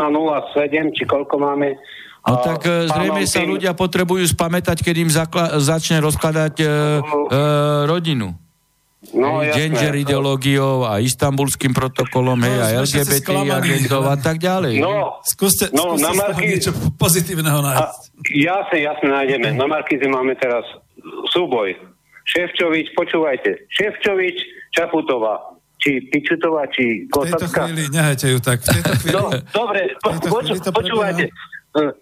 či koľko máme, No tak uh, zrejme sa ľudia potrebujú spamätať, keď im zakla- začne rozkladať uh, uh, rodinu. No, hej, gender jasné, ideológiou a istambulským protokolom, no, hej, a LGBT agentov a tak ďalej. No, skúste, no, skúste na Marky... niečo pozitívneho nájsť. jasne, jasne nájdeme. Na Markize máme teraz súboj. Ševčovič, počúvajte. Ševčovič, Čaputová či Pičutová, či Kosatka. V tejto chvíli, nehajte ju tak. V tejto chvíli, no, dobre, po, poču, počúvajte. Uh,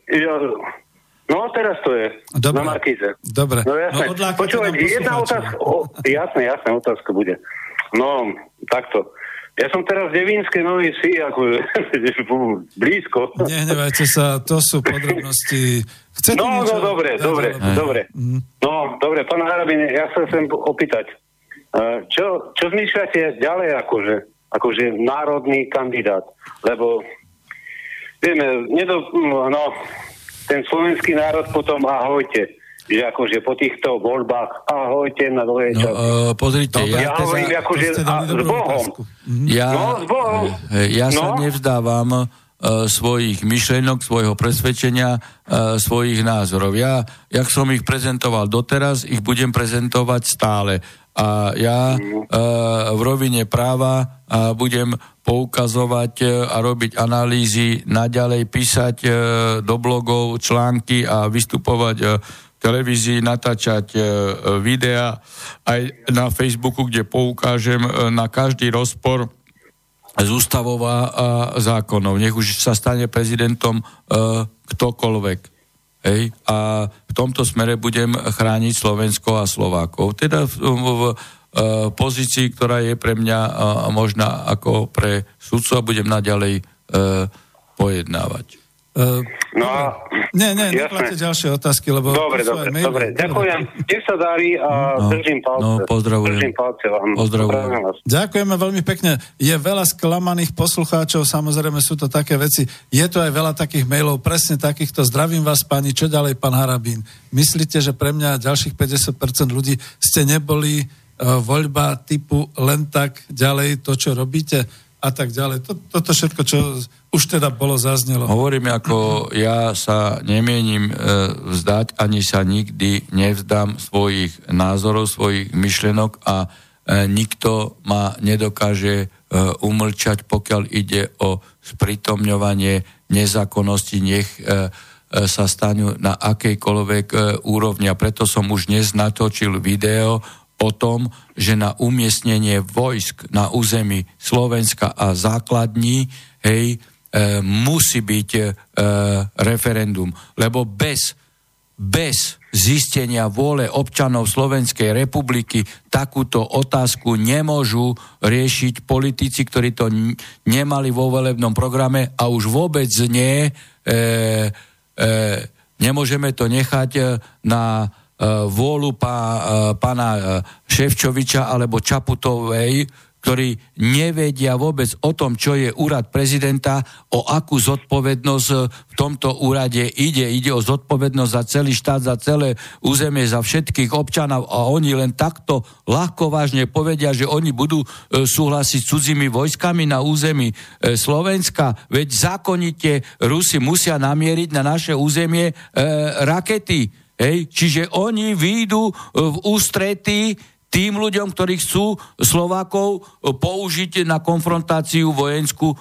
No, teraz to je. Dobre. Na Markíze. Dobre. No jasné. No, Počúvajte, jedna otázka. O, jasné, jasné, otázka bude. No, takto. Ja som teraz v Devínskej Novej Si, ako blízko. Nehnevajte sa, to sú podrobnosti. Chcete no, niečo? no, dobre, dobre, dobre. Mm. No, dobre, pán Harabin, ja sa chcem opýtať. Čo, čo zmýšľate ďalej, akože, akože národný kandidát? Lebo, vieme, nedo, no, ten slovenský národ potom ahojte že akože po týchto voľbách ahojte na dlhé no, časy. Uh, pozrite, no, ja, ja hovorím akože a, s Bohom. Ja, no, s Bohom. Ja no. sa nevzdávam svojich myšlenok, svojho presvedčenia, svojich názorov. Ja, jak som ich prezentoval doteraz, ich budem prezentovať stále. A ja v rovine práva budem poukazovať a robiť analýzy, naďalej písať do blogov články a vystupovať televízii natáčať e, videa aj na Facebooku, kde poukážem e, na každý rozpor z ústavov a zákonov. Nech už sa stane prezidentom e, ktokoľvek. Hej? A v tomto smere budem chrániť Slovensko a Slovákov. Teda v, v, v pozícii, ktorá je pre mňa možná ako pre sudcu a budem naďalej pojednávať. Uh, no a... Nie, nie, nepláte ďalšie otázky, lebo... Dobre, dobre, dobre. Ďakujem. Nech sa darí a no, držím palce. No, pozdravujem. Držím palce vám. Pozdravujem. Ďakujeme veľmi pekne. Je veľa sklamaných poslucháčov, samozrejme sú to také veci. Je tu aj veľa takých mailov, presne takýchto. Zdravím vás, pani, čo ďalej, pán Harabín? Myslíte, že pre mňa ďalších 50% ľudí ste neboli uh, voľba typu len tak ďalej to, čo robíte? a tak ďalej. Toto všetko, čo už teda bolo zaznelo. Hovorím, ako ja sa nemienim e, vzdať, ani sa nikdy nevzdám svojich názorov, svojich myšlenok a e, nikto ma nedokáže e, umlčať, pokiaľ ide o spritomňovanie nezákonnosti, nech sa stanú na akejkoľvek úrovni. A preto som už dnes natočil video o tom, že na umiestnenie vojsk na území Slovenska a základní, hej, musí byť e, referendum. Lebo bez, bez zistenia vôle občanov Slovenskej republiky takúto otázku nemôžu riešiť politici, ktorí to nemali vo volebnom programe a už vôbec nie, e, e, nemôžeme to nechať e, na E, vôľu pá, e, pána e, Ševčoviča alebo Čaputovej, ktorí nevedia vôbec o tom, čo je úrad prezidenta, o akú zodpovednosť v tomto úrade ide. Ide o zodpovednosť za celý štát, za celé územie, za všetkých občanov a oni len takto ľahko vážne povedia, že oni budú súhlasiť s cudzími vojskami na území Slovenska. Veď zákonite Rusi musia namieriť na naše územie e, rakety Hej? Čiže oni výjdu e, v ústretí tým ľuďom, ktorí chcú Slovákov e, použiť na konfrontáciu vojenskú e,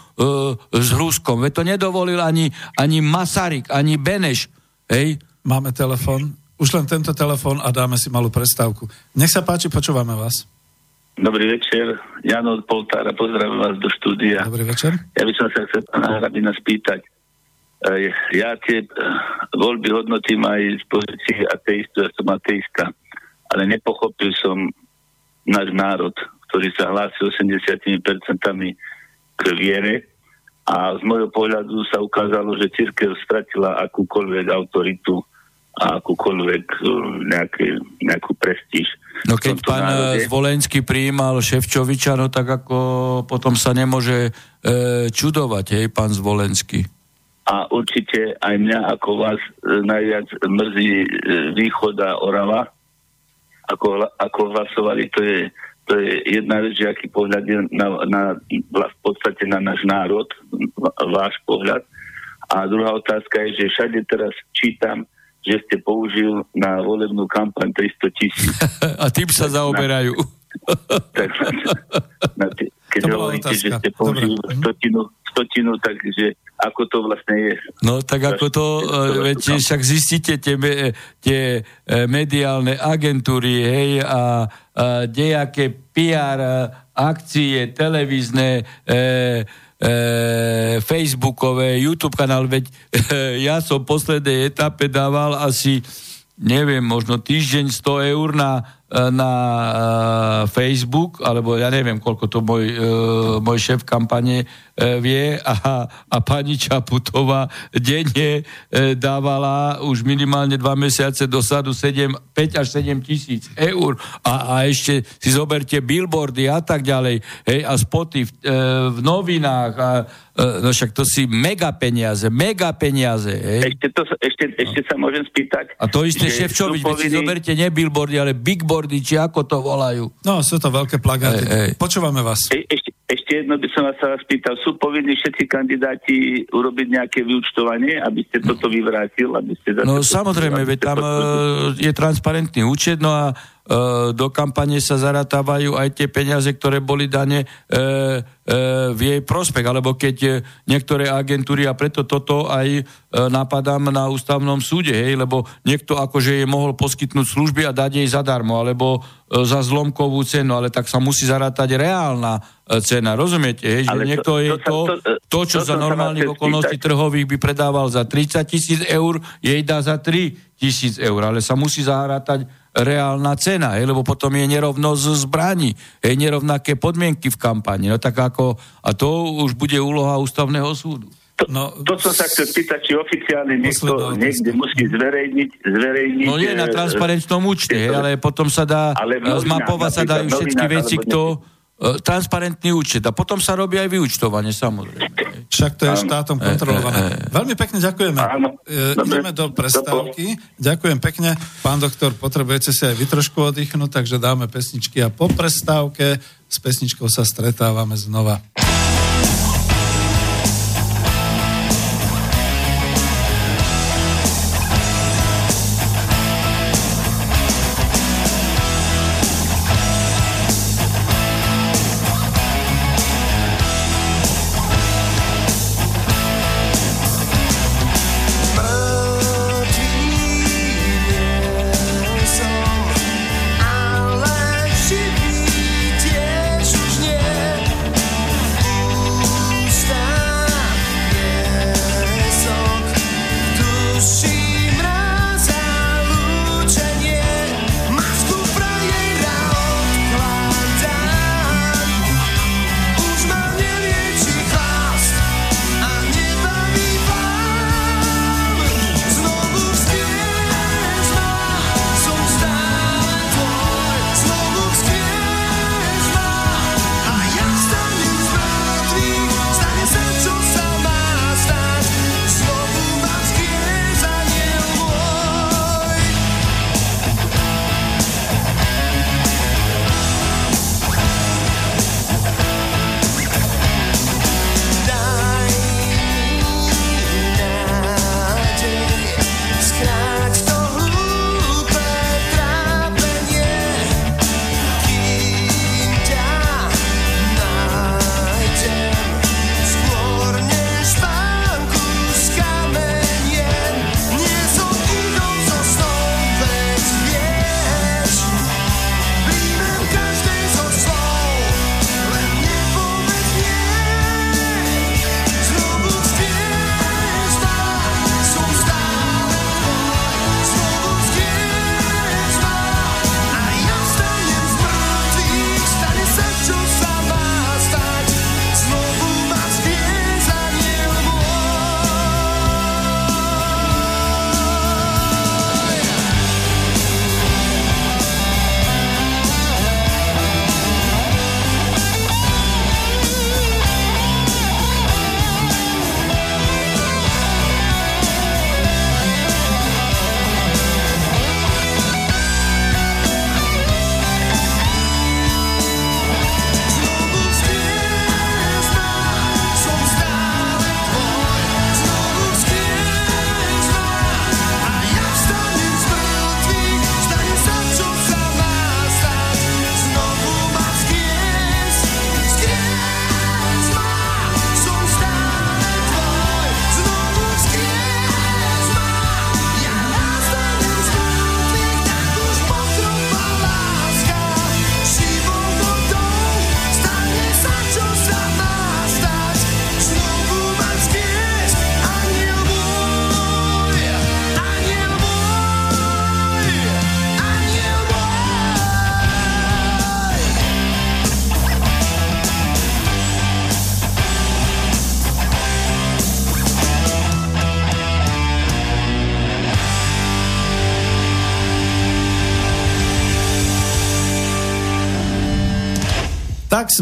s Ruskom. Veď to nedovolil ani, ani Masaryk, ani Beneš. Hej? Máme telefon. Už len tento telefon a dáme si malú prestávku. Nech sa páči, počúvame vás. Dobrý večer, Jano Poltára, pozdravím vás do štúdia. Dobrý večer. Ja by som sa chcel pána Hrabina spýtať, ja tie eh, voľby hodnotím aj z pozície ateistu, ja som ateista, ale nepochopil som náš národ, ktorý sa hlási 80% k viere a z môjho pohľadu sa ukázalo, že církev stratila akúkoľvek autoritu a akúkoľvek eh, nejaké, nejakú prestíž. No keď pán eh, národe. Zvolenský prijímal Ševčoviča, no tak ako potom sa nemôže e, čudovať, hej, pán Zvolenský a určite aj mňa ako vás najviac mrzí e, východ a Orava, ako, ako hlasovali, to je, to je jedna vec, že aký pohľad je na, na, v podstate na náš národ, váš pohľad. A druhá otázka je, že všade teraz čítam, že ste použil na volebnú kampaň 300 tisíc. A tým sa zaoberajú. tak, na, na, keď hovoríte, že ste použili stotinu, stotinu, takže ako to vlastne je. No tak ako to, veď však zistíte tie, tie e, mediálne agentúry, hej, a, a dejaké PR akcie, televízne, e, e, Facebookové, YouTube kanál, veď e, ja som v poslednej etape dával asi neviem, možno týždeň 100 eur na na uh, Facebook, alebo ja neviem, koľko to môj, uh, môj šéf kampane vie a, a pani Čaputová denne dávala už minimálne dva mesiace dosadu 7, 5 až 7 tisíc eur a, a ešte si zoberte billboardy a tak ďalej, hej, a spoty v, v novinách a no však to si mega peniaze, mega peniaze. Hej. Ešte, to, ešte, ešte sa môžem spýtať. A to isté Ševčovič, povinný... si zoberte nie billboardy, ale bigboardy, či ako to volajú. No, sú to veľké plagáty. Ej, ej. Počúvame vás. E, ešte, ešte jedno by som vás sa spýtal, sú povinní všetci kandidáti urobiť nejaké vyučtovanie, aby ste toto vyvrátil? Aby ste no samozrejme, veď tam je transparentný účet, no a E, do kampane sa zaratávajú aj tie peniaze, ktoré boli dané e, e, v jej prospech, alebo keď niektoré agentúry, a preto toto aj napadám na ústavnom súde, hej, lebo niekto akože je mohol poskytnúť služby a dať jej zadarmo, alebo za zlomkovú cenu, ale tak sa musí zarátať reálna cena, rozumiete? Hej, že niekto to, je to, to, to, čo to, za normálnych okolností trhových by predával za 30 tisíc eur, jej dá za 3 tisíc eur, ale sa musí zarátať reálna cena, hej, lebo potom je nerovnosť zbraní, hej, nerovnaké podmienky v kampani. No tak ako, a to už bude úloha ústavného súdu. To, no, to som sa chcel spýtať, či oficiálne niekto niekde musí zverejniť, zverejniť... No nie na e, transparentnom účte, hej, ale potom sa dá, ale zmapovať sa dajú všetky veci, kto... E, transparentný účet a potom sa robí aj vyučtovanie, samozrejme. Však to je štátom kontrolované. Veľmi pekne ďakujeme. Áno. E, ideme do prestávky. Ďakujem pekne. Pán doktor, potrebujete si aj vy trošku oddychnúť, takže dáme pesničky a po prestávke s pesničkou sa stretávame znova.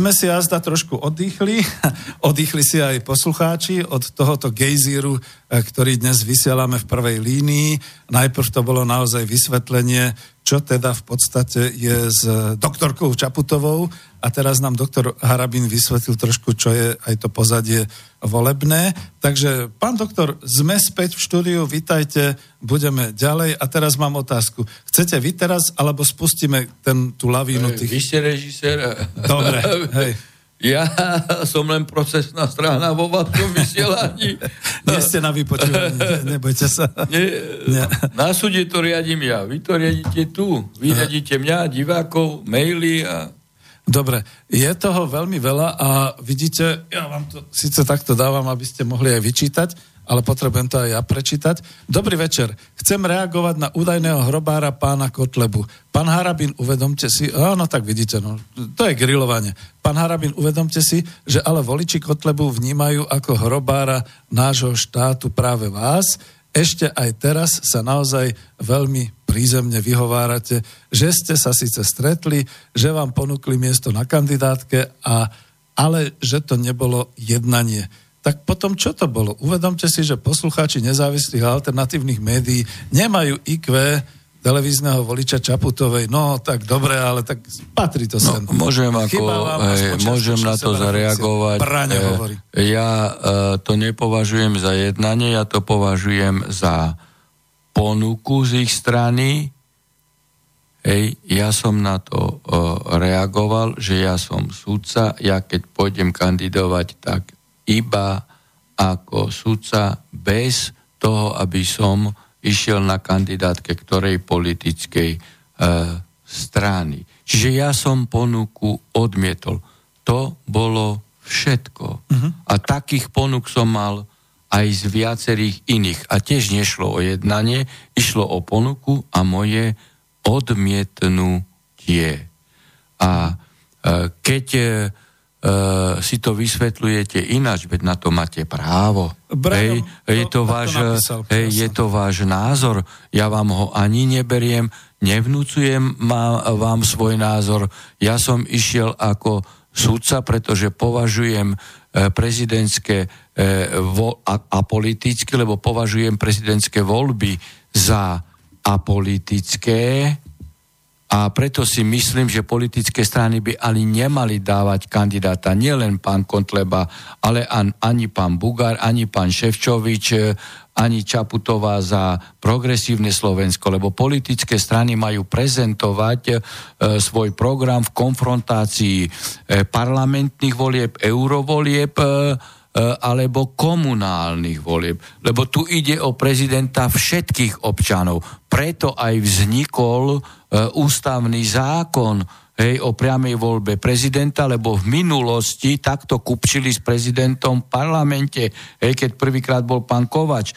Sme si jazda trošku oddychli, oddychli si aj poslucháči od tohoto gejzíru, e, ktorý dnes vysielame v prvej línii. Najprv to bolo naozaj vysvetlenie, čo teda v podstate je s doktorkou Čaputovou a teraz nám doktor Harabin vysvetlil trošku, čo je aj to pozadie volebné. Takže, pán doktor, sme späť v štúdiu, vítajte, budeme ďalej. A teraz mám otázku. Chcete vy teraz, alebo spustíme ten, tú lavínu tých... Vy ste režisér. Dobre, hej. Ja som len procesná strana vo vašom vysielaní. Nie ste na vypočúvaní, nebojte sa. Nie, Nie. Na súde to riadím ja, vy to riadíte tu. Vy riadíte mňa, divákov, maily a... Dobre, je toho veľmi veľa a vidíte, ja vám to síce takto dávam, aby ste mohli aj vyčítať, ale potrebujem to aj ja prečítať. Dobrý večer. Chcem reagovať na údajného hrobára pána Kotlebu. Pán Harabin, uvedomte si, áno, tak vidíte, no, to je grilovanie. Pán Harabin, uvedomte si, že ale voliči Kotlebu vnímajú ako hrobára nášho štátu práve vás. Ešte aj teraz sa naozaj veľmi prízemne vyhovárate, že ste sa síce stretli, že vám ponúkli miesto na kandidátke, a, ale že to nebolo jednanie tak potom čo to bolo? Uvedomte si, že poslucháči nezávislých a alternatívnych médií nemajú IQ televízneho voliča Čaputovej. No, tak dobre, ale tak patrí to sem. No, môžem, ako, hej, môžem na to zareagovať. Braňa e, hovorí. Ja e, to nepovažujem za jednanie, ja to považujem za ponuku z ich strany. Hej, ja som na to e, reagoval, že ja som sudca, ja keď pôjdem kandidovať, tak iba ako sudca bez toho, aby som išiel na kandidátke ktorej politickej e, strany. Čiže ja som ponuku odmietol. To bolo všetko. Uh-huh. A takých ponúk som mal aj z viacerých iných. A tiež nešlo o jednanie, išlo o ponuku a moje odmietnutie. A e, keď e, uh, si to vysvetľujete ináč, veď na to máte právo. Brano, hej, je, to váš, to napísal, hej, je to váš názor, ja vám ho ani neberiem, nevnúcujem ma, vám svoj názor. Ja som išiel ako sudca, pretože považujem uh, prezidentské uh, vo, a, apolitické, lebo považujem prezidentské voľby za apolitické, a preto si myslím, že politické strany by ani nemali dávať kandidáta nielen pán Kontleba, ale ani pán Bugár, ani pán Ševčovič, e, ani Čaputová za progresívne Slovensko, lebo politické strany majú prezentovať e, svoj program v konfrontácii e, parlamentných volieb, eurovolieb, e, alebo komunálnych volieb. Lebo tu ide o prezidenta všetkých občanov. Preto aj vznikol E, ústavný zákon hej, o priamej voľbe prezidenta, lebo v minulosti takto kupčili s prezidentom v parlamente, hej, keď prvýkrát bol pán Kovač, e,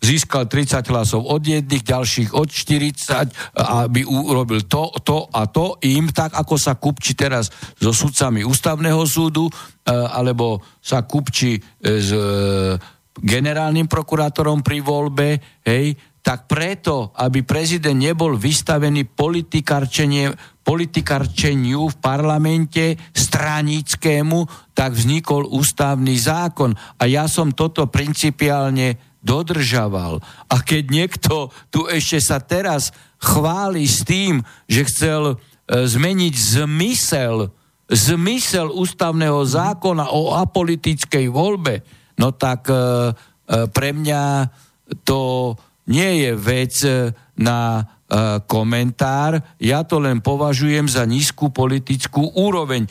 získal 30 hlasov od jedných, ďalších od 40, aby urobil to, to a to im, tak ako sa kupči teraz so sudcami ústavného súdu, e, alebo sa kupči e, s e, generálnym prokurátorom pri voľbe, hej, tak preto, aby prezident nebol vystavený politikarčeniu v parlamente stranickému, tak vznikol ústavný zákon. A ja som toto principiálne dodržaval. A keď niekto tu ešte sa teraz chváli s tým, že chcel e, zmeniť zmysel, zmysel ústavného zákona o apolitickej voľbe, no tak e, e, pre mňa to nie je vec e, na e, komentár, ja to len považujem za nízku politickú úroveň.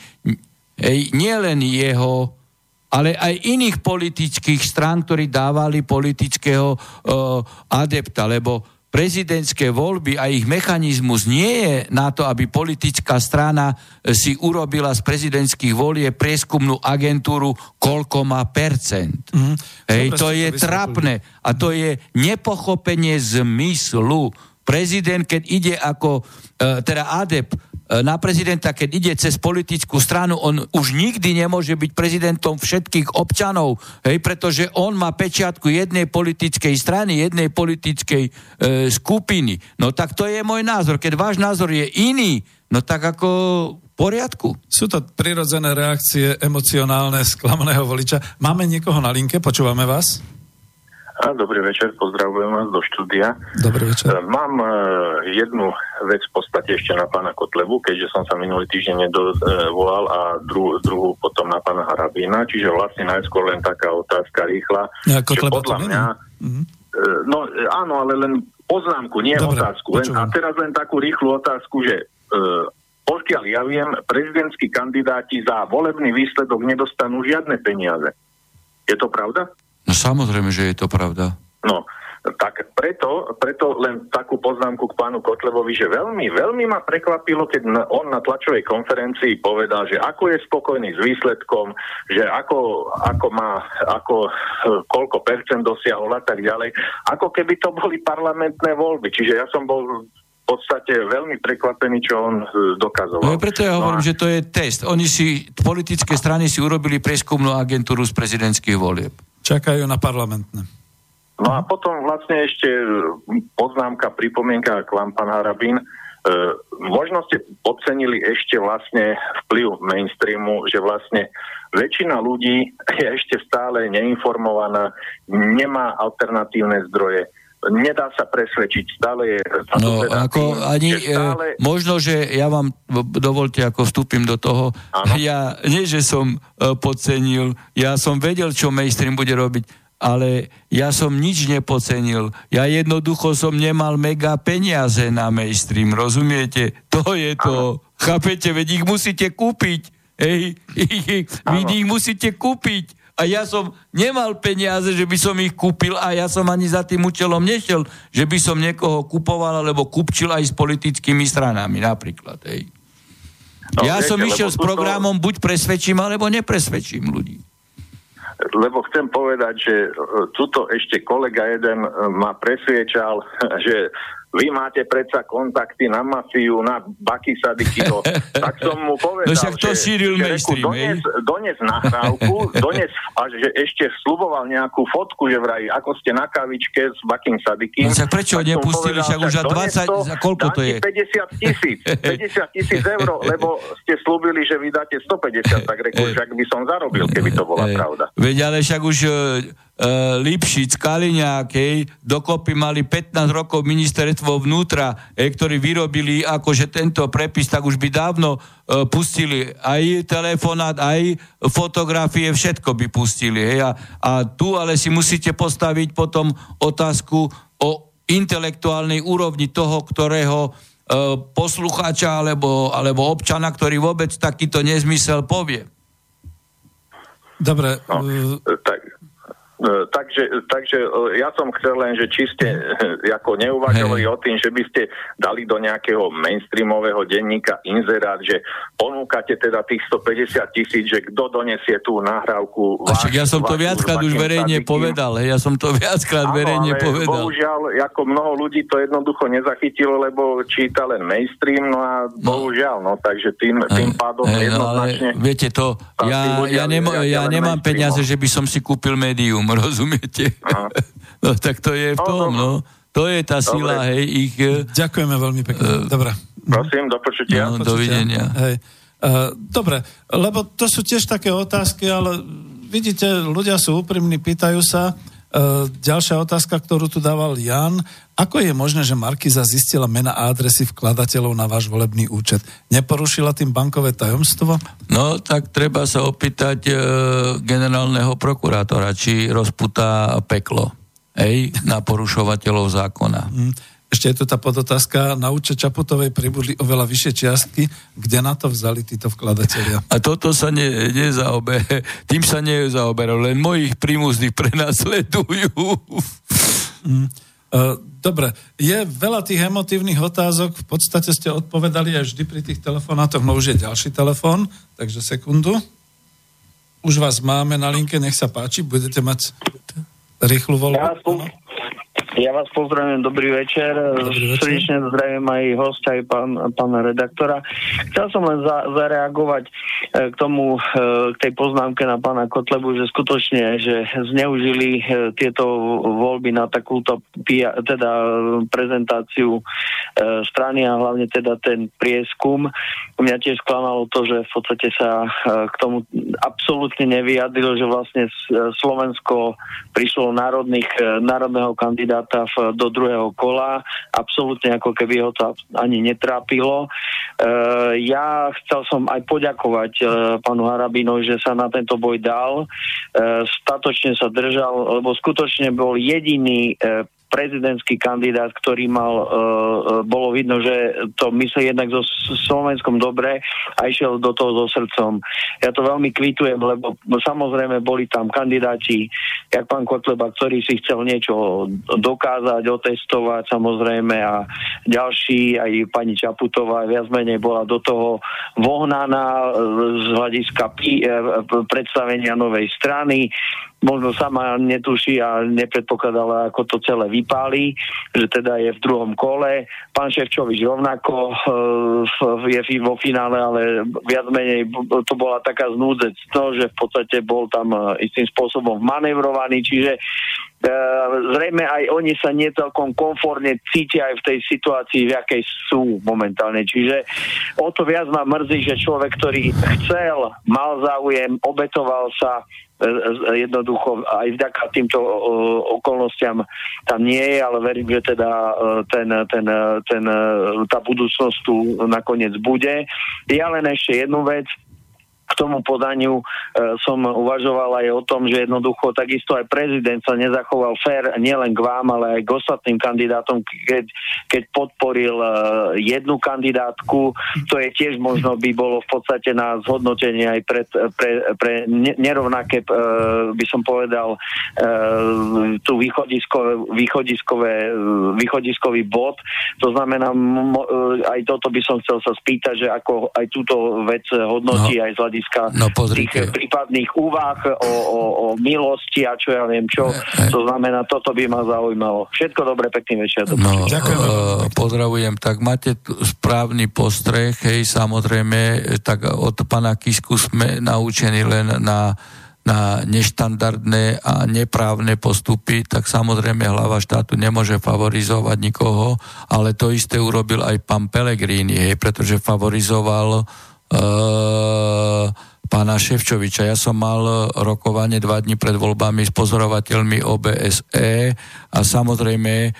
Ej, nie len jeho, ale aj iných politických strán, ktorí dávali politického uh, adepta, lebo prezidentské voľby a ich mechanizmus nie je na to, aby politická strana e, si urobila z prezidentských volie prieskumnú agentúru, koľko má percent. Mm. Hej, to je trapné a to je nepochopenie zmyslu. Prezident, keď ide ako, e, teda adep, E, na prezidenta, keď ide cez politickú stranu, on už nikdy nemôže byť prezidentom všetkých občanov, hej, pretože on má pečiatku jednej politickej strany, jednej politickej e, skupiny. No tak to je môj názor. Keď váš názor je iný, no tak ako v poriadku. Sú to prirodzené reakcie emocionálne sklamaného voliča. Máme niekoho na linke, počúvame vás? A dobrý večer, pozdravujem vás do štúdia. Dobrý večer. E, mám uh, jednu vec v podstate ešte na pána Kotlebu, keďže som sa minulý týždeň nedovolal a dru, druhú potom na pána Harabína, čiže vlastne najskôr len taká otázka rýchla. Ja, Kotleba podľa mňa, mm-hmm. uh, no áno, ale len poznámku, nie Dobre, otázku. Len, a teraz len takú rýchlu otázku, že uh, pokiaľ ja viem, prezidentskí kandidáti za volebný výsledok nedostanú žiadne peniaze. Je to pravda? No samozrejme, že je to pravda. No, tak preto, preto len takú poznámku k pánu Kotlebovi, že veľmi, veľmi ma prekvapilo, keď on na tlačovej konferencii povedal, že ako je spokojný s výsledkom, že ako, ako má, ako, koľko percent dosiahol a tak ďalej, ako keby to boli parlamentné voľby. Čiže ja som bol v podstate veľmi prekvapený, čo on e, dokazoval. No preto ja hovorím, no a... že to je test. Oni si, politické strany si urobili prieskumnú agentúru z prezidentských volieb. Čakajú na parlamentné. No a potom vlastne ešte poznámka, pripomienka k vám, pán Harabín. E, možno ste podcenili ešte vlastne vplyv mainstreamu, že vlastne väčšina ľudí je ešte stále neinformovaná, nemá alternatívne zdroje nedá sa presvedčiť, stále je... No, ako tým, ani, e, stále... e, možno, že ja vám dovolte, ako vstúpim do toho, ano? ja nie, že som e, podcenil, ja som vedel, čo mainstream bude robiť, ale ja som nič nepocenil. Ja jednoducho som nemal mega peniaze na mainstream, rozumiete? To je to. Ano. Chápete, veď ich musíte kúpiť. Hej, vy ich musíte kúpiť a ja som nemal peniaze, že by som ich kúpil a ja som ani za tým účelom nešiel, že by som niekoho kupoval alebo kupčil aj s politickými stranami napríklad. Hej. No, ja viete, som išiel s programom, buď presvedčím, alebo nepresvedčím ľudí. Lebo chcem povedať, že e, tuto ešte kolega jeden e, ma presviečal, že vy máte predsa kontakty na mafiu, na Baky Sadikino, tak som mu povedal, no však to že, šíril mainstream, dones, dones nahrávku, dones a že ešte sluboval nejakú fotku, že vraj, ako ste na kavičke s Bakim Sadikim. No prečo tak nepustili, však už za 20, za koľko to je? 50 tisíc, 50 tisíc eur, lebo ste slúbili, že vydáte 150, tak reku, však by som zarobil, keby to bola pravda. Veď ale však už uh, Lipšic, Kaliňák, hej, dokopy mali 15 rokov ministerstvo vnútra, hej, ktorí vyrobili akože tento prepis, tak už by dávno uh, pustili aj telefonát, aj fotografie, všetko by pustili. Hej, a, a tu ale si musíte postaviť potom otázku o intelektuálnej úrovni toho, ktorého uh, poslucháča alebo, alebo občana, ktorý vôbec takýto nezmysel povie. Dobre. No, tak, E, takže, takže e, ja som chcel len, že či ste e, ako neuvažovali hey. o tým, že by ste dali do nejakého mainstreamového denníka inzerát, že ponúkate teda tých 150 tisíc, že kto donesie tú nahrávku. A však ja som to viackrát už verejne povedal, hej, ja som to viackrát verejne ale povedal. bohužiaľ, ako mnoho ľudí to jednoducho nezachytilo, lebo číta len mainstream, no a no. bohužiaľ, no takže tým, tým pádom hey, jednoznačne... No, ale viete to, ja, ja, nemo, ja nemám peniaze, že by som si kúpil médium, rozumiete? no tak to je v no, tom, no. To je tá sila, Dobre. hej, ich... E, Ďakujeme veľmi pekne. Uh, Dobre. Prosím, do počutia. No, dovidenia. Hej. Uh, dobre, lebo to sú tiež také otázky, ale vidíte, ľudia sú úprimní, pýtajú sa. Uh, ďalšia otázka, ktorú tu dával Jan. Ako je možné, že Markiza zistila mena a adresy vkladateľov na váš volebný účet? Neporušila tým bankové tajomstvo? No, tak treba sa opýtať e, generálneho prokurátora, či rozputá peklo ej, na porušovateľov zákona. Mm. Ešte je tu tá podotázka. Na účet Čaputovej pribudli oveľa vyššie čiastky. Kde na to vzali títo vkladatelia? A toto sa ne, nezaober, tým sa nezaoberá, len mojich prímuzných prenasledujú. Mm. Uh, dobre, je veľa tých emotívnych otázok, v podstate ste odpovedali aj vždy pri tých telefonátoch, no už je ďalší telefón, takže sekundu. Už vás máme na linke, nech sa páči, budete mať rýchlu voľbu. Ja som, Ja vás pozdravujem, dobrý večer. Dobrý večer. Srdečne zdravím aj host, aj pán, pána redaktora. Chcel som len za, zareagovať e, k tomu, e, k tej poznámke na pána Kotlebu, že skutočne, že zneužili e, tieto voľby na takúto teda prezentáciu strany a hlavne teda ten prieskum. Mňa tiež sklamalo to, že v podstate sa k tomu absolútne nevyjadrilo, že vlastne Slovensko prišlo národných, národného kandidáta kandidáta v, do druhého kola. Absolútne ako keby ho to ani netrápilo. E, ja chcel som aj poďakovať e, panu Harabinovi, že sa na tento boj dal. E, statočne sa držal, lebo skutočne bol jediný e, prezidentský kandidát, ktorý mal, uh, bolo vidno, že to myslí jednak so Slovenskom dobre a išiel do toho so srdcom. Ja to veľmi kvitujem, lebo samozrejme boli tam kandidáti, jak pán Kotleba, ktorý si chcel niečo dokázať, otestovať samozrejme a ďalší, aj pani Čaputová viac menej bola do toho vohnaná z hľadiska predstavenia novej strany možno sama netuší a nepredpokladala, ako to celé vypáli, že teda je v druhom kole. Pán Ševčovič rovnako uh, je vo finále, ale viac menej to bola taká znúdzec, no, že v podstate bol tam uh, istým spôsobom manevrovaný, čiže Uh, zrejme aj oni sa necelkom komfortne cítia aj v tej situácii, v jakej sú momentálne. Čiže o to viac ma mrzí, že človek, ktorý chcel, mal záujem, obetoval sa, E, jednoducho aj vďaka týmto okolnostiam tam nie je, ale verím, že teda e, ten, ten, ten, tá budúcnosť tu nakoniec bude. Ja len ešte jednu vec, k tomu podaniu e, som uvažoval aj o tom, že jednoducho takisto aj prezident sa nezachoval fér nielen k vám, ale aj k ostatným kandidátom, keď, keď podporil e, jednu kandidátku, to je tiež možno by bolo v podstate na zhodnotenie aj pre, pre, pre nerovnaké, e, by som povedal, e, tu východisko, východiskové, východiskový bod. To znamená, mo, e, aj toto by som chcel sa spýtať, že ako aj túto vec hodnotí no. aj z hľadiska no, tých prípadných úvah o, o, o milosti a čo ja viem čo. E, e. To znamená, toto by ma zaujímalo. Všetko dobre, pekný večer. No, Ďakujem. Uh, pozdravujem. Tak máte t- správny postreh, hej, samozrejme, tak od pana Kisku sme naučení len na na neštandardné a neprávne postupy, tak samozrejme hlava štátu nemôže favorizovať nikoho, ale to isté urobil aj pán Pellegrini, hej, pretože favorizoval Eh, pána Ševčoviča. Ja som mal rokovanie dva dní pred voľbami s pozorovateľmi OBSE a samozrejme, e,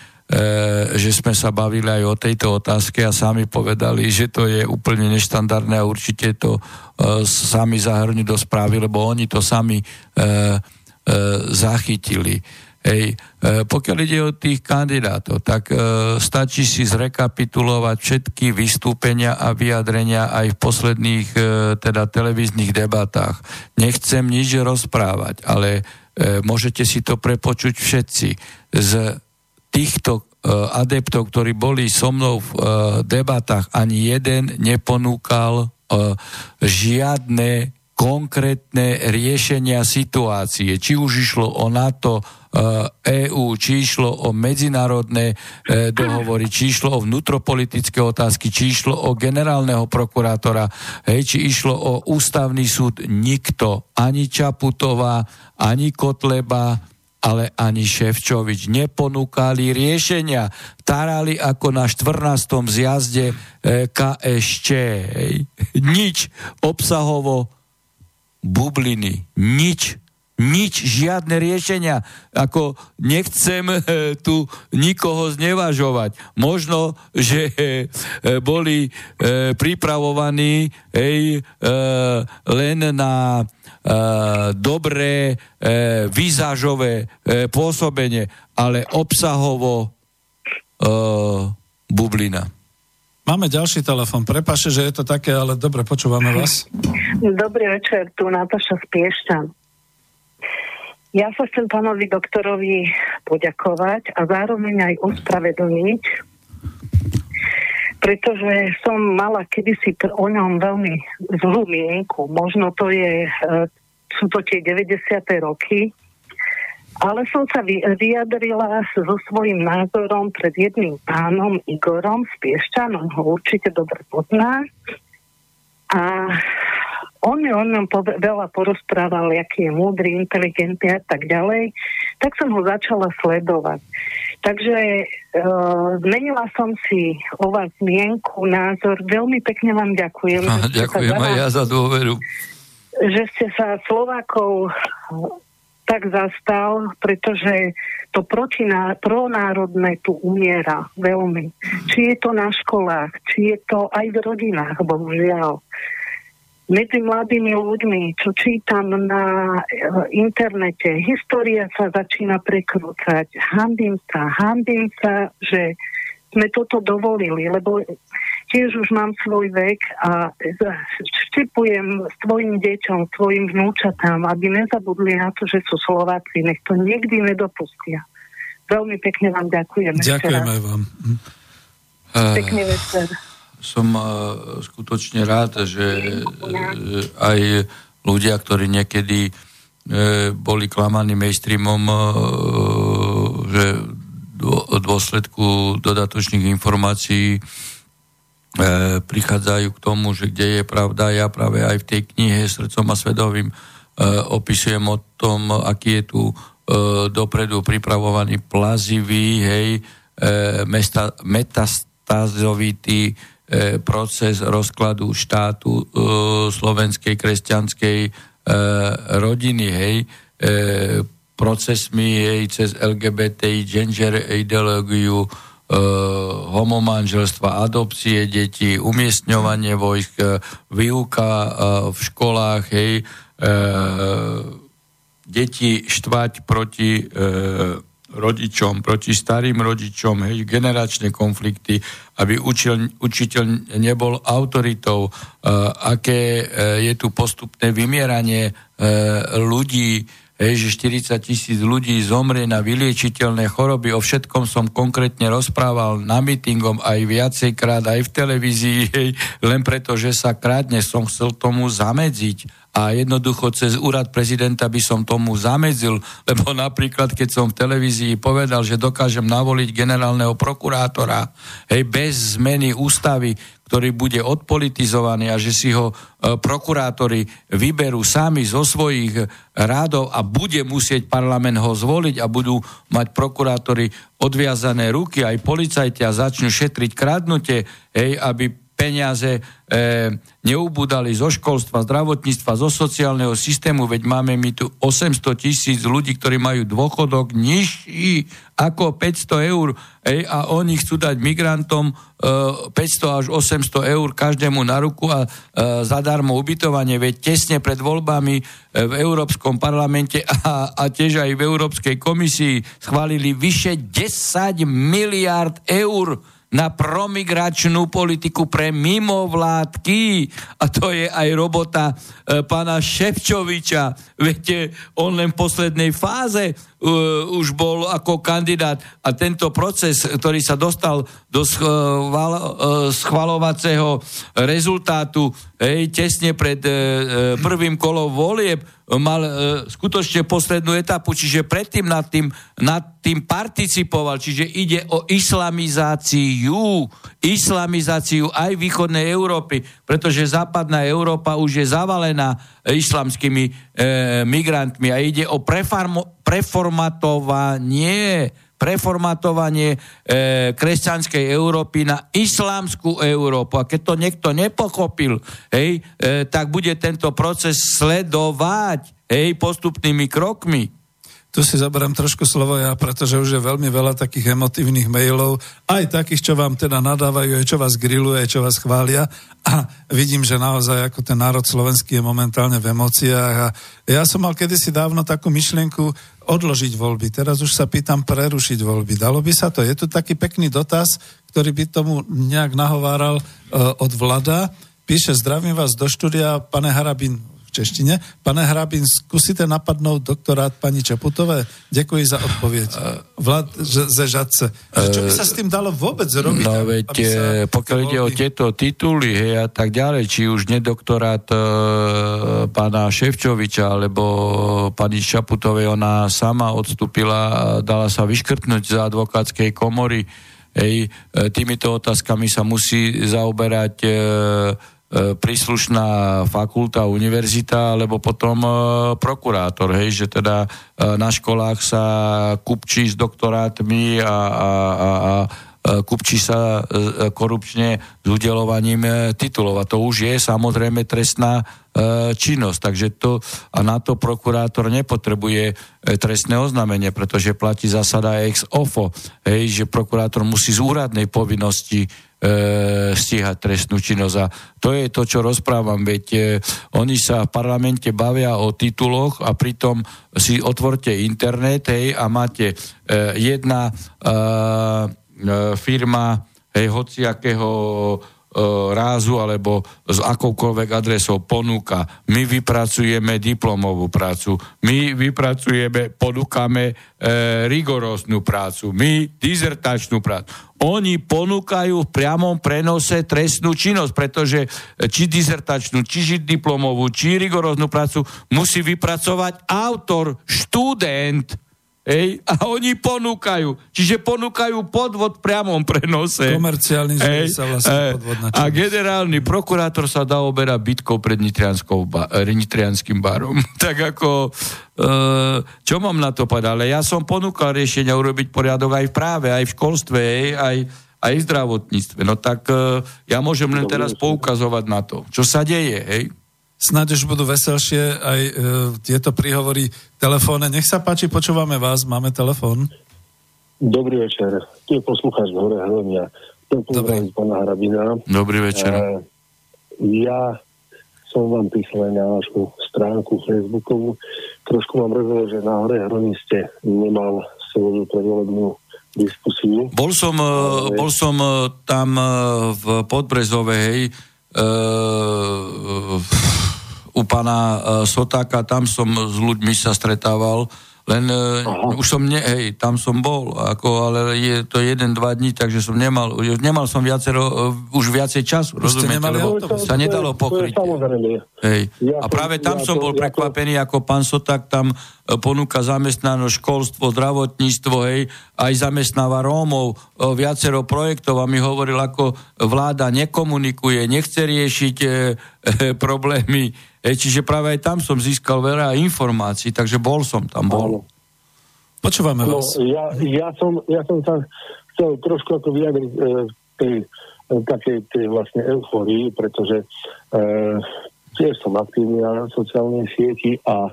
že sme sa bavili aj o tejto otázke a sami povedali, že to je úplne neštandardné a určite to e, sami zahrnú do správy, lebo oni to sami zachytili. Hej, e, pokiaľ ide o tých kandidátov, tak e, stačí si zrekapitulovať všetky vystúpenia a vyjadrenia aj v posledných e, teda televíznych debatách. Nechcem nič rozprávať, ale e, môžete si to prepočuť všetci. Z týchto e, adeptov, ktorí boli so mnou v e, debatách, ani jeden neponúkal e, žiadne konkrétne riešenia situácie. Či už išlo o NATO, EÚ, e či išlo o medzinárodné e, dohovory, či išlo o vnútropolitické otázky, či išlo o generálneho prokurátora, hej, či išlo o ústavný súd, nikto, ani Čaputová, ani Kotleba, ale ani Ševčovič neponúkali riešenia. Tarali ako na 14. zjazde e, KSČ. Nič obsahovo bubliny. Nič nič, žiadne riešenia. Ako nechcem e, tu nikoho znevažovať. Možno, že e, boli e, pripravovaní ej, len na dobré výzažové pôsobenie, ale obsahovo bublina. Máme ďalší telefon. Prepaše, že je to také, ale dobre, počúvame vás. Dobrý večer, tu Nataša Spiešťan. Ja sa chcem pánovi doktorovi poďakovať a zároveň aj ospravedlniť, pretože som mala kedysi o ňom veľmi zlú mienku. Možno to je, e, sú to tie 90. roky, Ale som sa vyjadrila so svojím názorom pred jedným pánom Igorom z Piešťan, on ho určite dobre pozná. A on mi o ňom veľa porozprával, aký je múdry, inteligentný a tak ďalej, tak som ho začala sledovať. Takže e, zmenila som si o vás mienku, názor. Veľmi pekne vám ďakujem. A, ďakujem aj ja za dôveru. Že ste sa Slovákov tak zastal, pretože to protiná, pronárodné tu umiera veľmi. Či je to na školách, či je to aj v rodinách, bohužiaľ medzi mladými ľuďmi, čo čítam na e, internete, história sa začína prekrúcať. Hambím sa, hambím sa, že sme toto dovolili, lebo tiež už mám svoj vek a vštepujem svojim deťom, svojim vnúčatám, aby nezabudli na to, že sú Slováci. Nech to nikdy nedopustia. Veľmi pekne vám ďakujem. Ďakujem aj vám. Pekný večer som e, skutočne rád, že e, aj ľudia, ktorí niekedy e, boli klamaní mainstreamom, že v dôsledku dodatočných informácií prichádzajú k tomu, že kde je pravda. Ja práve aj v tej knihe Srdcom a svedovým opisujem o tom, aký je tu dopredu pripravovaný plazivý, hej, mesta, metastázovitý proces rozkladu štátu e, slovenskej kresťanskej e, rodiny, hej, procesmi hej, cez LGBTI, gender ideológiu, homomanželstva, adopcie detí, umiestňovanie vojsk, výuka v školách, hej, deti štvať proti rodičom, proti starým rodičom, hej, generačné konflikty, aby učil, učiteľ nebol autoritou, uh, aké uh, je tu postupné vymieranie uh, ľudí, že 40 tisíc ľudí zomrie na vyliečiteľné choroby. O všetkom som konkrétne rozprával na mítingom aj viacejkrát, aj v televízii, len preto, že sa krátne som chcel tomu zamedziť a jednoducho cez úrad prezidenta by som tomu zamedzil, lebo napríklad, keď som v televízii povedal, že dokážem navoliť generálneho prokurátora hej, bez zmeny ústavy, ktorý bude odpolitizovaný a že si ho e, prokurátori vyberú sami zo svojich rádov a bude musieť parlament ho zvoliť a budú mať prokurátori odviazané ruky, aj policajti a začnú šetriť kradnutie, hej, aby peniaze e, neubudali zo školstva, zdravotníctva, zo sociálneho systému, veď máme my tu 800 tisíc ľudí, ktorí majú dôchodok nižší ako 500 eur ej, a oni chcú dať migrantom e, 500 až 800 eur každému na ruku a e, zadarmo ubytovanie, veď tesne pred voľbami e, v Európskom parlamente a, a tiež aj v Európskej komisii schválili vyše 10 miliard eur na promigračnú politiku pre mimovládky. A to je aj robota e, pána Ševčoviča. Viete, on len v poslednej fáze uh, už bol ako kandidát. A tento proces, ktorý sa dostal do schval, uh, schvalovacieho rezultátu hej, tesne pred uh, prvým kolom volieb, mal uh, skutočne poslednú etapu, čiže predtým nad tým, nad tým participoval, čiže ide o islamizáciu, islamizáciu aj východnej Európy, pretože západná Európa už je zavalená islamskými e, migrantmi a ide o prefarmo, preformatovanie preformatovanie e, kresťanskej Európy na islámskú Európu. A keď to niekto nepochopil, hej, e, tak bude tento proces sledovať hej, postupnými krokmi tu si zaberám trošku slovo ja, pretože už je veľmi veľa takých emotívnych mailov, aj takých, čo vám teda nadávajú, aj čo vás grilluje, aj čo vás chvália. A vidím, že naozaj ako ten národ slovenský je momentálne v emóciách. A ja som mal kedysi dávno takú myšlienku odložiť voľby. Teraz už sa pýtam prerušiť voľby. Dalo by sa to? Je tu taký pekný dotaz, ktorý by tomu nejak nahováral uh, od vlada. Píše, zdravím vás do štúdia, pane Harabin, češtine. Pane Hrabin, skúsite napadnúť doktorát pani Čaputové? Ďakujem za odpoveď. Vlad ze Žadce. Čo by sa s tým dalo vôbec robiť? No veď, sa pokiaľ ide o tieto tituly hej, a tak ďalej, či už nedoktorát e, pána Ševčoviča, alebo pani Čaputovej, ona sama odstúpila, dala sa vyškrtnúť za advokátskej komory. Hej, týmito otázkami sa musí zaoberať E, príslušná fakulta, univerzita, alebo potom e, prokurátor, hej, že teda e, na školách sa kupčí s doktorátmi a, a, a, a kupčí sa korupčne s udelovaním titulov. A to už je samozrejme trestná činnosť. Takže to, a na to prokurátor nepotrebuje trestné oznámenie, pretože platí zásada ex ofo, hej, že prokurátor musí z úradnej povinnosti e, stíhať trestnú činnosť. A to je to, čo rozprávam, veď e, oni sa v parlamente bavia o tituloch a pritom si otvorte internet hej, a máte e, jedna e, e firma hej, hociakého E, rázu alebo s akoukoľvek adresou ponúka. My vypracujeme diplomovú prácu, my vypracujeme, ponúkame e, rigoróznu prácu, my dizertačnú prácu. Oni ponúkajú v priamom prenose trestnú činnosť, pretože či dizertačnú, či diplomovú, či rigoróznu prácu musí vypracovať autor, študent, Ej, a oni ponúkajú. Čiže ponúkajú podvod v priamom prenose. Komerciálny ej, sa vlastne podvod na A generálny prokurátor sa dá oberať bytkou pred ba, nitrianským barom. tak ako, e, čo mám na to povedať? Ale ja som ponúkal riešenia urobiť poriadok aj v práve, aj v školstve, ej, aj, aj v zdravotníctve. No tak e, ja môžem len teraz poukazovať na to, čo sa deje, hej snáď už budú veselšie aj e, tieto príhovory telefóne. Nech sa páči, počúvame vás, máme telefón. Dobrý večer, tu je poslucháč Hore Hronia. Chcem pána Hrabina. Dobrý večer. E, ja som vám písal aj na vašu stránku Facebookovú. Trošku vám rozhodol, že na Hore Hroni ste nemal svoju predvolebnú diskusiu. Bol som, e, ale... bol som e, tam v Podbrezove, hej, uh, u pána uh, Sotáka, tam som s ľuďmi sa stretával, len uh, už som, ne, hej, tam som bol, ako, ale je to jeden, dva dní, takže som nemal, nemal som viacero, uh, už viacej času, rozumiete, lebo sa nedalo pokryť. Hej. A práve tam som bol prekvapený, ako pán Soták tam ponúka zamestnanosť, školstvo, zdravotníctvo, hej, aj zamestnáva Rómov, viacero projektov a mi hovoril, ako vláda nekomunikuje, nechce riešiť e, e, problémy E, čiže práve aj tam som získal veľa informácií, takže bol som tam, bol. Počúvame no, vás. Ja, ja, som, ja som sa chcel trošku ako vyjadriť e, tej e, takej tej vlastne euforii, pretože e, tiež som aktívny na sociálnej sieti a e,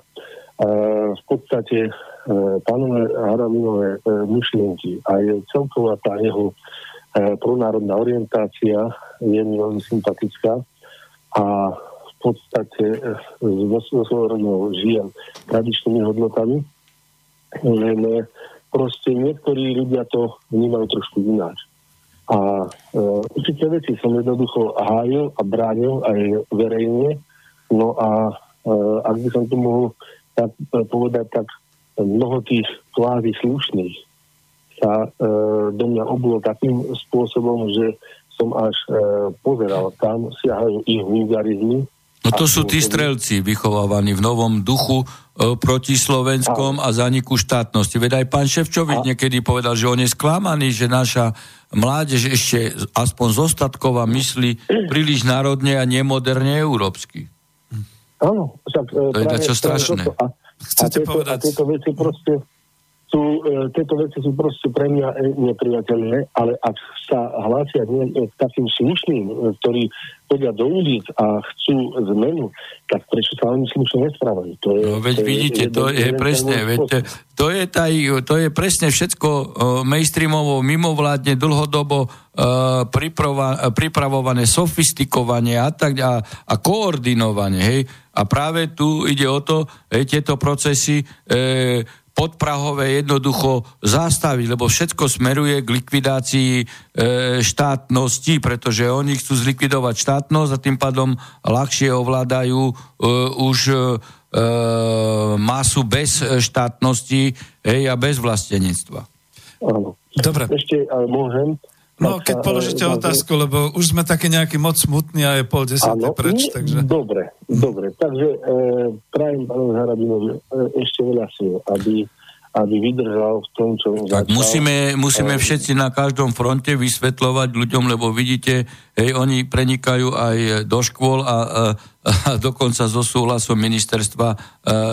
v podstate e, pánové Haraminové e, myšlienky a je celková tá jeho e, pronárodná orientácia je mi veľmi sympatická a podstate so eh, svojou rodinou žijem tradičnými hodnotami, len eh, proste niektorí ľudia to vnímajú trošku ináč. A e, určité veci som jednoducho hájil a bránil aj verejne. No a e, ak by som to mohol tak, povedať, tak mnoho tých kvázi slušných sa e, do mňa obulo takým spôsobom, že som až e, pozeral, tam siahajú ich vulgarizmy, No to sú tí strelci vychovávaní v novom duchu e, proti Slovenskom a zaniku štátnosti. Veď aj pán Ševčovič niekedy povedal, že on je sklamaný, že naša mládež ešte aspoň zostatkova myslí príliš národne a nemoderne európsky. Áno, však... E, to je čo strašné. A, a, tieto, a tieto veci proste sú, e, tieto veci sú proste pre mňa e, nepriateľné, ale ak sa hlásia nie, k takým slušným, e, ktorí chodia do ulic a chcú zmenu, tak prečo sa oni slušne nesprávajú? To je, no veď to vidíte, je, to je, je presne, veď, to, je taj, to je presne všetko uh, mainstreamovo, mimovládne, dlhodobo uh, priprava, pripravované, sofistikovanie a tak a, a koordinovanie, hej. A práve tu ide o to, hej, tieto procesy e, podprahové jednoducho zastaviť, lebo všetko smeruje k likvidácii e, štátnosti, pretože oni chcú zlikvidovať štátnosť a tým pádom ľahšie ovládajú e, už e, masu bez štátnosti hej, a bez vlastenectva. Dobre. Ešte ale môžem. No, keď položíte e, otázku, lebo už sme také nejaký moc smutní a je pol desiaté preč, takže... Dobre, dobre. Takže e, prajem pánu Harabinovi e, ešte veľa síl, aby aby vydržal v tom, čo tak začal. musíme, musíme všetci na každom fronte vysvetľovať ľuďom, lebo vidíte, hej, oni prenikajú aj do škôl a, a, a dokonca so súhlasom ministerstva a,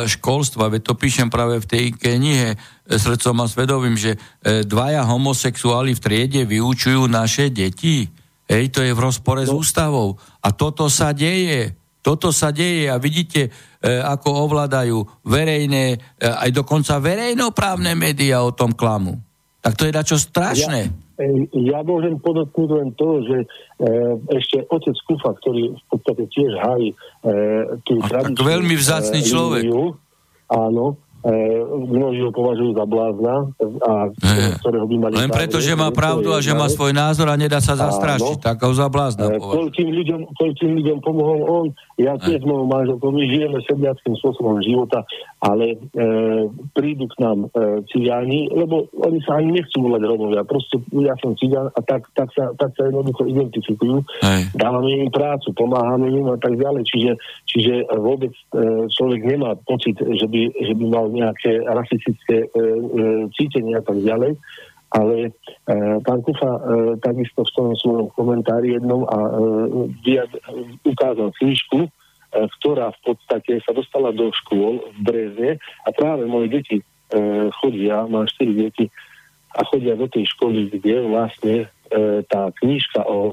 školstva. Veď to píšem práve v tej knihe e, srdcom a svedovým, že e, dvaja homosexuáli v triede vyučujú naše deti. Hej, to je v rozpore no. s ústavou. A toto sa deje. Toto sa deje a vidíte, e, ako ovládajú verejné, e, aj dokonca verejnoprávne médiá o tom klamu. Tak to je dačo strašné. Ja, ja môžem podotknúť len to, že e, ešte otec Kufa, ktorý v podstate tiež hájí e, tú tradičnú... Tak veľmi vzácný e, človek. Líniu, áno, mnohí ho považujú za blázna, a, ktorého by mali... Len preto, že má pravdu a že má svoj názor a nedá sa zastrašiť, tak ho za blázna e, koľkým ľuďom, koľkým ľuďom pomohol on, ja tiež mojou manželkou, my žijeme sedliackým spôsobom života, ale e, prídu k nám e, cigáni, lebo oni sa ani nechcú volať Romovia, proste ja som cigán a tak, tak, sa, tak sa jednoducho identifikujú, Hej. dávame im prácu, pomáhame im a tak ďalej, čiže, čiže vôbec e, človek nemá pocit, že by, že by mal nejaké rasistické e, e, cítenie a tak ďalej. Ale e, pán Kufa e, takisto v tom svojom komentári jednom a e, viad, ukázal knižku, ktorá v podstate sa dostala do škôl v Brezne a práve moje deti e, chodia, mám 4 deti a chodia do tej školy, kde vlastne e, tá knižka o, e,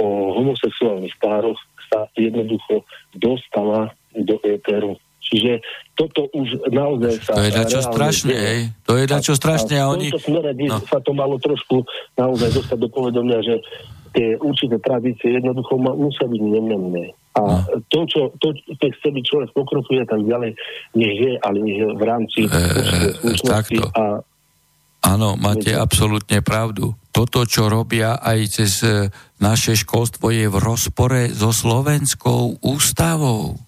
o homosexuálnych pároch sa jednoducho dostala do éteru Čiže toto už naozaj sa... To je dačo strašné, hej. To je dačo strašné a, a oni... V tomto smere by no. sa to malo trošku naozaj dostať do povedomia, že tie určité tradície jednoducho musia byť nemenné. A no. to, čo to, keď chce byť človek pokrokuje tak ďalej, nech je, ale nech je v rámci e, takto. a Áno, máte absolútne pravdu. Toto, čo robia aj cez e, naše školstvo, je v rozpore so slovenskou ústavou.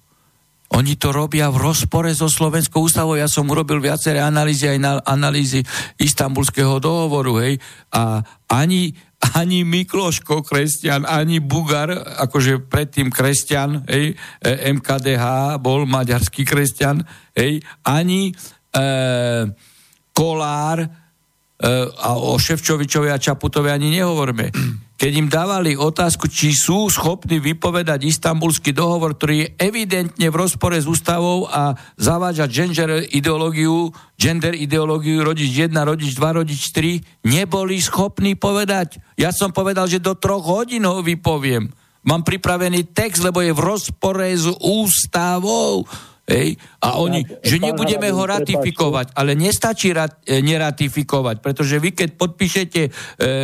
Oni to robia v rozpore so Slovenskou ústavou. Ja som urobil viaceré analýzy aj na analýzy istambulského dohovoru, hej. A ani, ani Mikloško kresťan, ani Bugar, akože predtým kresťan, hej, e, MKDH bol maďarský kresťan, hej, ani e, Kolár e, a o Ševčovičovi a Čaputovi ani nehovorme keď im dávali otázku, či sú schopní vypovedať istambulský dohovor, ktorý je evidentne v rozpore s ústavou a zavádza gender ideológiu, gender ideológiu rodič 1, rodič 2, rodič 3, neboli schopní povedať. Ja som povedal, že do troch hodín ho vypoviem. Mám pripravený text, lebo je v rozpore s ústavou. Hej? A oni, že nebudeme ho ratifikovať, ale nestačí rat, e, neratifikovať, pretože vy keď podpíšete e,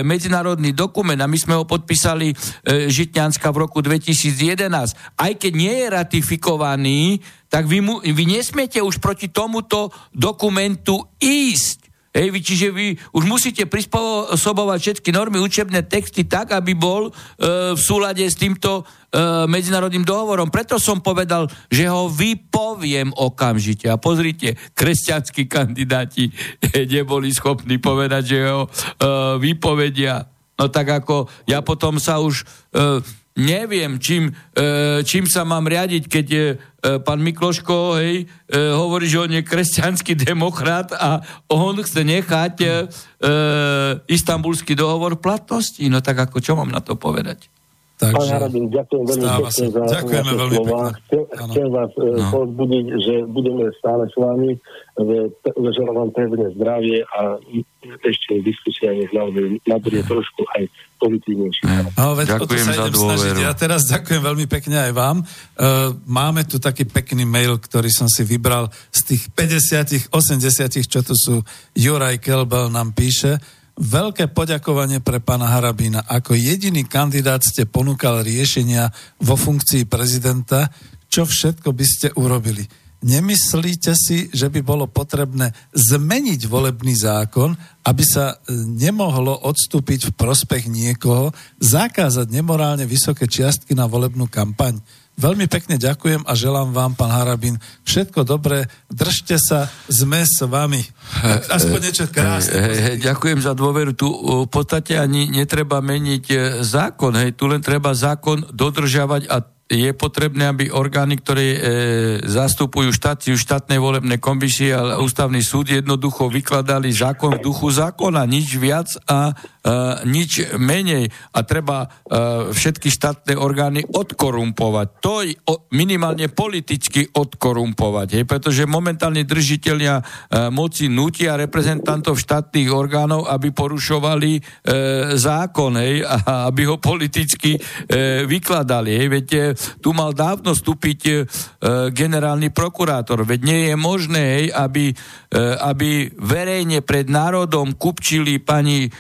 medzinárodný dokument, a my sme ho podpísali e, Žitňanska v roku 2011, aj keď nie je ratifikovaný, tak vy, mu, vy nesmiete už proti tomuto dokumentu ísť. Hej, vy, čiže vy už musíte prispôsobovať všetky normy, učebné texty tak, aby bol e, v súlade s týmto e, medzinárodným dohovorom. Preto som povedal, že ho vypoviem okamžite. A pozrite, kresťanskí kandidáti neboli schopní povedať, že ho e, vypovedia. No tak ako ja potom sa už... E, neviem, čím, e, čím sa mám riadiť, keď je e, pán Mikloško hej, e, hovorí, že on je kresťanský demokrat a on chce nechať e, istambulský dohovor platnosti. No tak ako, čo mám na to povedať? Takže... Pán Harabin, ďakujem veľmi pekne za Ďakujeme veľmi slova. Chcem, chcem vás e, no. pozbudiť, že budeme stále s vami. Želám vám pevné zdravie a ešte diskusia je naozaj nabude trošku aj pozitívnejší. No, veď ďakujem sa idem snažiť. Ja teraz ďakujem veľmi pekne aj vám. Uh, máme tu taký pekný mail, ktorý som si vybral z tých 50 80 čo tu sú. Juraj Kelbel nám píše, Veľké poďakovanie pre pána Harabína. Ako jediný kandidát ste ponúkal riešenia vo funkcii prezidenta, čo všetko by ste urobili. nemyslíte si, že by bolo potrebné zmeniť volebný zákon, aby sa e, nemohlo odstúpiť v prospech niekoho, zakázať nemorálne vysoké čiastky na volebnú kampaň? Veľmi pekne ďakujem a želám vám, pán Harabin, všetko dobré, držte sa, sme s vami. Aspoň niečo krásne. Hej, hej, ďakujem za dôveru. Tu v podstate ani netreba meniť e, zákon, hej, tu len treba zákon dodržavať a je potrebné, aby orgány, ktoré e, zastupujú štáciu štátnej volebnej komisie a ústavný súd jednoducho vykladali zákon v duchu zákona, nič viac a e, nič menej. A treba e, všetky štátne orgány odkorumpovať. To je o, minimálne politicky odkorumpovať, hej, pretože momentálne držiteľia e, moci nutia reprezentantov štátnych orgánov, aby porušovali e, zákon, hej, a aby ho politicky e, vykladali. Hej, viete, tu mal dávno vstúpiť e, generálny prokurátor. Veď nie je možné, hej, aby, e, aby verejne pred národom kupčili pani e,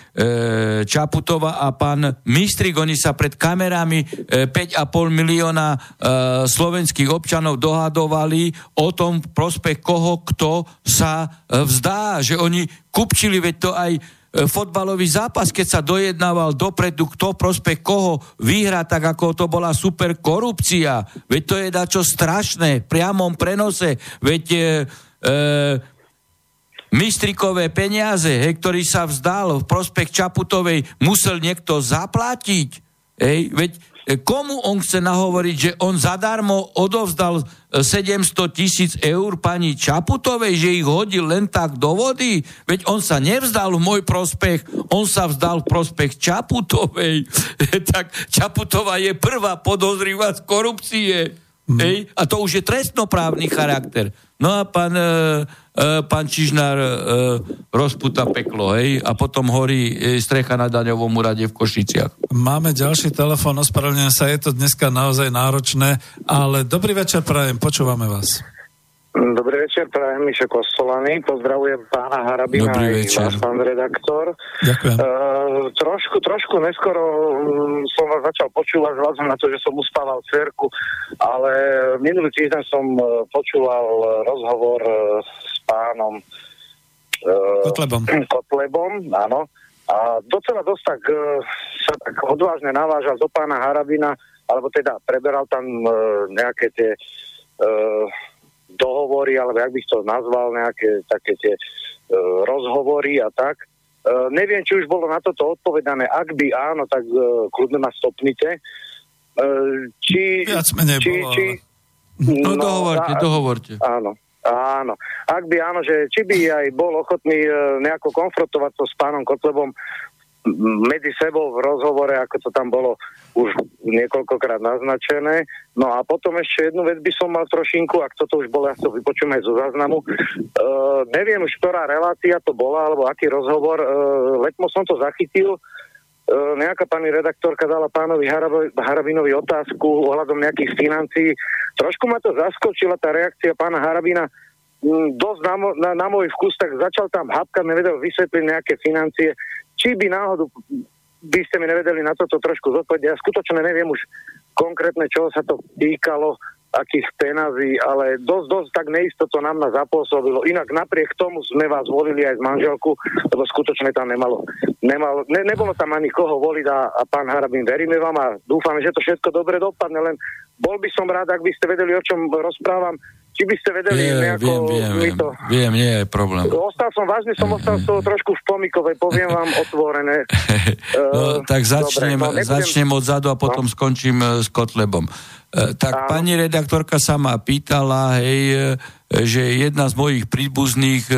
Čaputova a pán Mistrik. Oni sa pred kamerami e, 5,5 milióna e, slovenských občanov dohadovali o tom prospech koho, kto sa e, vzdá. Že oni kupčili, veď to aj fotbalový zápas, keď sa dojednával dopredu, kto prospech koho vyhrá, tak ako to bola super korupcia. Veď to je dačo strašné, v priamom prenose. Veď e, e, mistrikové peniaze, he, ktorý sa vzdal v prospech Čaputovej, musel niekto zaplatiť. Hej, veď E, komu on chce nahovoriť, že on zadarmo odovzdal 700 e, tisíc eur pani Čaputovej, že ich hodil len tak do vody? Veď on sa nevzdal v môj prospech, on sa vzdal v prospech Čaputovej. tak Čaputová je prvá podozrivá z korupcie. Mm. Hej? A to už je trestnoprávny charakter. No a pán, e, e, pán Čižnár e, rozputa peklo, hej, a potom horí e, strecha na daňovom úrade v Košiciach. Máme ďalší telefon, ospravedlňujem sa, je to dneska naozaj náročné, ale dobrý večer prajem, počúvame vás. Dobrý večer, prajem Mišo Kostolany. Pozdravujem pána Harabina Dobrý večer. vás, pán redaktor. Ďakujem. Uh, trošku, trošku neskoro um, som vás začal počúvať vzhľadom na to, že som uspával cerku, ale minulý týždeň som uh, počúval rozhovor uh, s pánom uh, Kotlebom. Kotlebom, áno. A docela dosť tak uh, sa tak odvážne navážal do pána Harabina, alebo teda preberal tam uh, nejaké tie uh, dohovory, alebo jak bych to nazval, nejaké také tie e, rozhovory a tak. E, neviem, či už bolo na toto odpovedané. Ak by áno, tak e, kľudne ma stopnite. E, či, Viac menej či, bolo, či, No, no dohovorte, a, dohovorte. Áno. Áno. Ak by áno, že či by aj bol ochotný e, nejako konfrontovať to s pánom Kotlebom medzi sebou v rozhovore, ako to tam bolo už niekoľkokrát naznačené. No a potom ešte jednu vec by som mal trošinku, ak toto už bolo, ja to vypočujem aj zo záznamu. Uh, neviem už, ktorá relácia to bola, alebo aký rozhovor. Uh, letmo som to zachytil. Uh, nejaká pani redaktorka dala pánovi Harabinovi otázku ohľadom nejakých financií. Trošku ma to zaskočila tá reakcia pána Harabina dosť na, na, na môj vkus, tak začal tam hapkať, nevedel vysvetliť nejaké financie či by náhodou by ste mi nevedeli na toto trošku zodpovedať. Ja skutočne neviem už konkrétne, čoho sa to týkalo, akých penazí, ale dosť, dosť tak neisto to nám nás zapôsobilo. Inak napriek tomu sme vás volili aj z manželku, lebo skutočne tam nemalo, nemalo ne, nebolo tam ani koho voliť a, a pán Harabin, veríme vám a dúfame, že to všetko dobre dopadne, len bol by som rád, ak by ste vedeli, o čom rozprávam, či by ste vedeli je, nejako... Viem, viem, to... viem, nie je problém. Ostal som, vážne som ostal toho trošku v pomikovej, poviem vám otvorené. no, tak začnem, Dobre, no, nebudem... začnem odzadu a potom no. skončím e, s Kotlebom. E, tak Áno. pani redaktorka sa ma pýtala, hej, že jedna z mojich príbuzných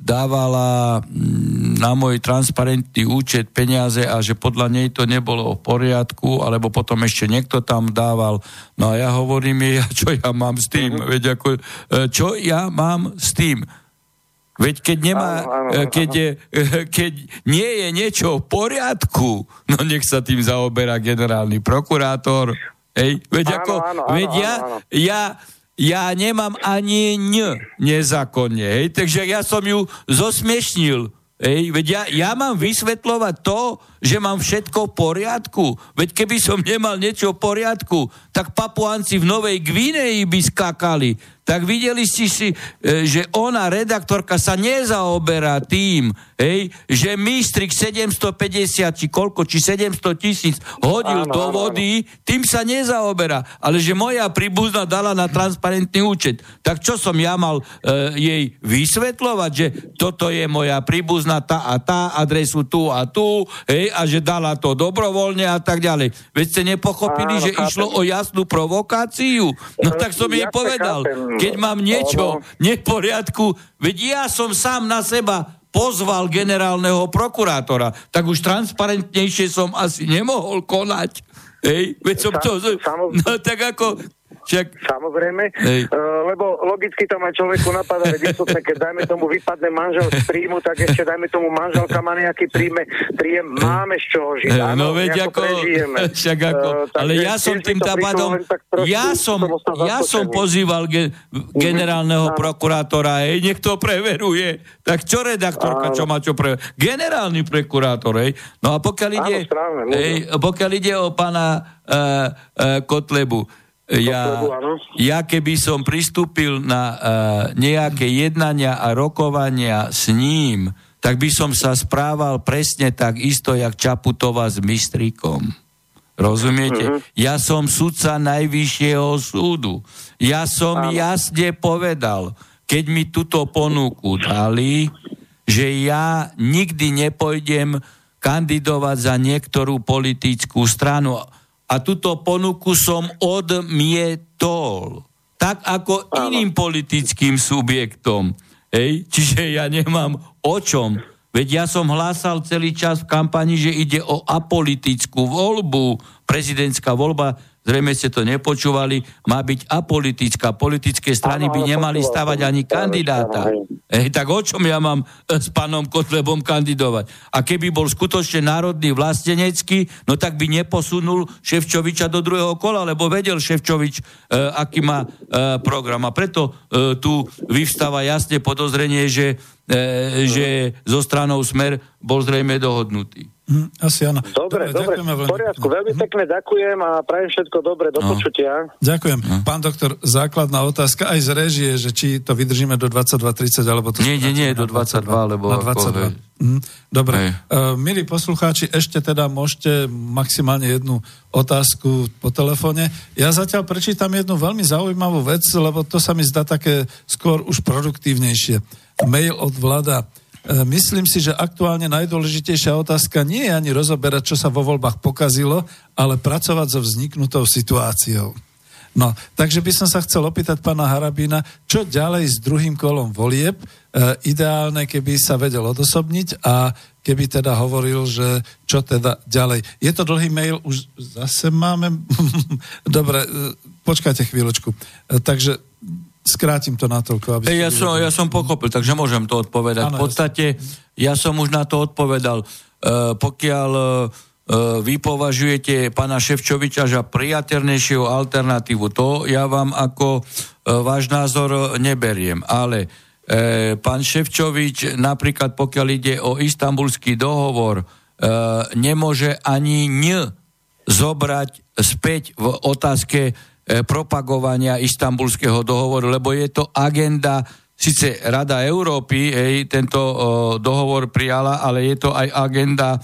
dávala mm, na môj transparentný účet peniaze a že podľa nej to nebolo v poriadku, alebo potom ešte niekto tam dával. No a ja hovorím jej, čo ja mám s tým? Uh-huh. Veď ako, e, čo ja mám s tým? Veď keď, nemá, áno, áno, e, keď, je, keď nie je niečo v poriadku, no nech sa tým zaoberá generálny prokurátor. Hej, veď áno, ako, áno, veď áno, ja, áno. ja ja nemám ani ň nezákonne, hej, takže ja som ju zosmiešnil, Ej, veď ja, ja mám vysvetľovať to, že mám všetko v poriadku. Veď keby som nemal niečo v poriadku, tak papuanci v Novej Gvineji by skakali. Tak videli ste si, e, že ona, redaktorka, sa nezaoberá tým, hej, že mistrik 750 či koľko, či 700 tisíc hodil áno, do vody, áno. tým sa nezaoberá. Ale že moja príbuzná dala na transparentný účet. Tak čo som ja mal e, jej vysvetľovať, že toto je moja príbuzná tá a tá adresu tu a tu, hej, a že dala to dobrovoľne a tak ďalej. Veď ste nepochopili, Áno, že chápem. išlo o jasnú provokáciu. No tak som jej povedal, chápem. keď mám niečo neporiadku, veď ja som sám na seba pozval generálneho prokurátora, tak už transparentnejšie som asi nemohol konať. Hej, veď som to... No tak ako, však... Samozrejme, uh, lebo logicky tam aj človeku napadá, že istotne, keď dajme tomu vypadne manžel z príjmu, tak ešte dajme tomu manželka má nejaký príjme, príjem, máme z čoho žiť. Áno, no veď ako, však ako, uh, ale ja som tým pádom, ja som, ja som pozýval ge, generálneho mm prokurátora, hej, nech to preveruje. Tak čo redaktorka, čo má čo pre... Generálny prokurátor, hej. No a pokiaľ ide, Áno, správne, hej, pokiaľ ide o pána uh, uh, Kotlebu, ja, ja keby som pristúpil na uh, nejaké jednania a rokovania s ním, tak by som sa správal presne tak isto, jak Čaputová s Mistríkom. Rozumiete? Uh-huh. Ja som sudca Najvyššieho súdu. Ja som Áno. jasne povedal, keď mi túto ponuku dali, že ja nikdy nepojdem kandidovať za niektorú politickú stranu a túto ponuku som odmietol. Tak ako Áno. iným politickým subjektom. Hej? Čiže ja nemám o čom. Veď ja som hlásal celý čas v kampani, že ide o apolitickú voľbu. Prezidentská voľba zrejme ste to nepočúvali, má byť apolitická. Politické strany by nemali stavať ani kandidáta. Ej, tak o čom ja mám e, s pánom Kotlebom kandidovať? A keby bol skutočne národný vlastenecký, no tak by neposunul Ševčoviča do druhého kola, lebo vedel Ševčovič, e, aký má e, program. A preto e, tu vyvstáva jasne podozrenie, že, e, že zo stranou Smer bol zrejme dohodnutý. Hm, asi áno. Dobre, dobre, dobre v poriadku. Veľmi hm. pekne ďakujem a prajem všetko dobre, do no. počutia. Ďakujem. No. Pán doktor, základná otázka aj z režie, že či to vydržíme do 22.30, alebo to... Nie, nie, nie, do 22, 22 lebo... Na 22. Ako, hm, dobre. Uh, milí poslucháči, ešte teda môžete maximálne jednu otázku po telefóne. Ja zatiaľ prečítam jednu veľmi zaujímavú vec, lebo to sa mi zdá také skôr už produktívnejšie. Mail od Vlada. E, myslím si, že aktuálne najdôležitejšia otázka nie je ani rozoberať, čo sa vo voľbách pokazilo, ale pracovať so vzniknutou situáciou. No, takže by som sa chcel opýtať pána Harabína, čo ďalej s druhým kolom volieb, e, ideálne, keby sa vedel odosobniť a keby teda hovoril, že čo teda ďalej. Je to dlhý mail, už zase máme... Dobre, e, počkajte chvíľočku. E, takže skrátim to na toľko. Aby ja, som, ja som pochopil, takže môžem to odpovedať. Ano, v podstate ja som už na to odpovedal. Uh, pokiaľ uh, vy považujete pána Ševčoviča za priateľnejšiu alternatívu, to ja vám ako uh, váš názor neberiem. Ale uh, pán Ševčovič, napríklad pokiaľ ide o istambulský dohovor, uh, nemôže ani ň zobrať späť v otázke E, propagovania istambulského dohovoru, lebo je to agenda Sice Rada Európy ej, tento o, dohovor prijala, ale je to aj agenda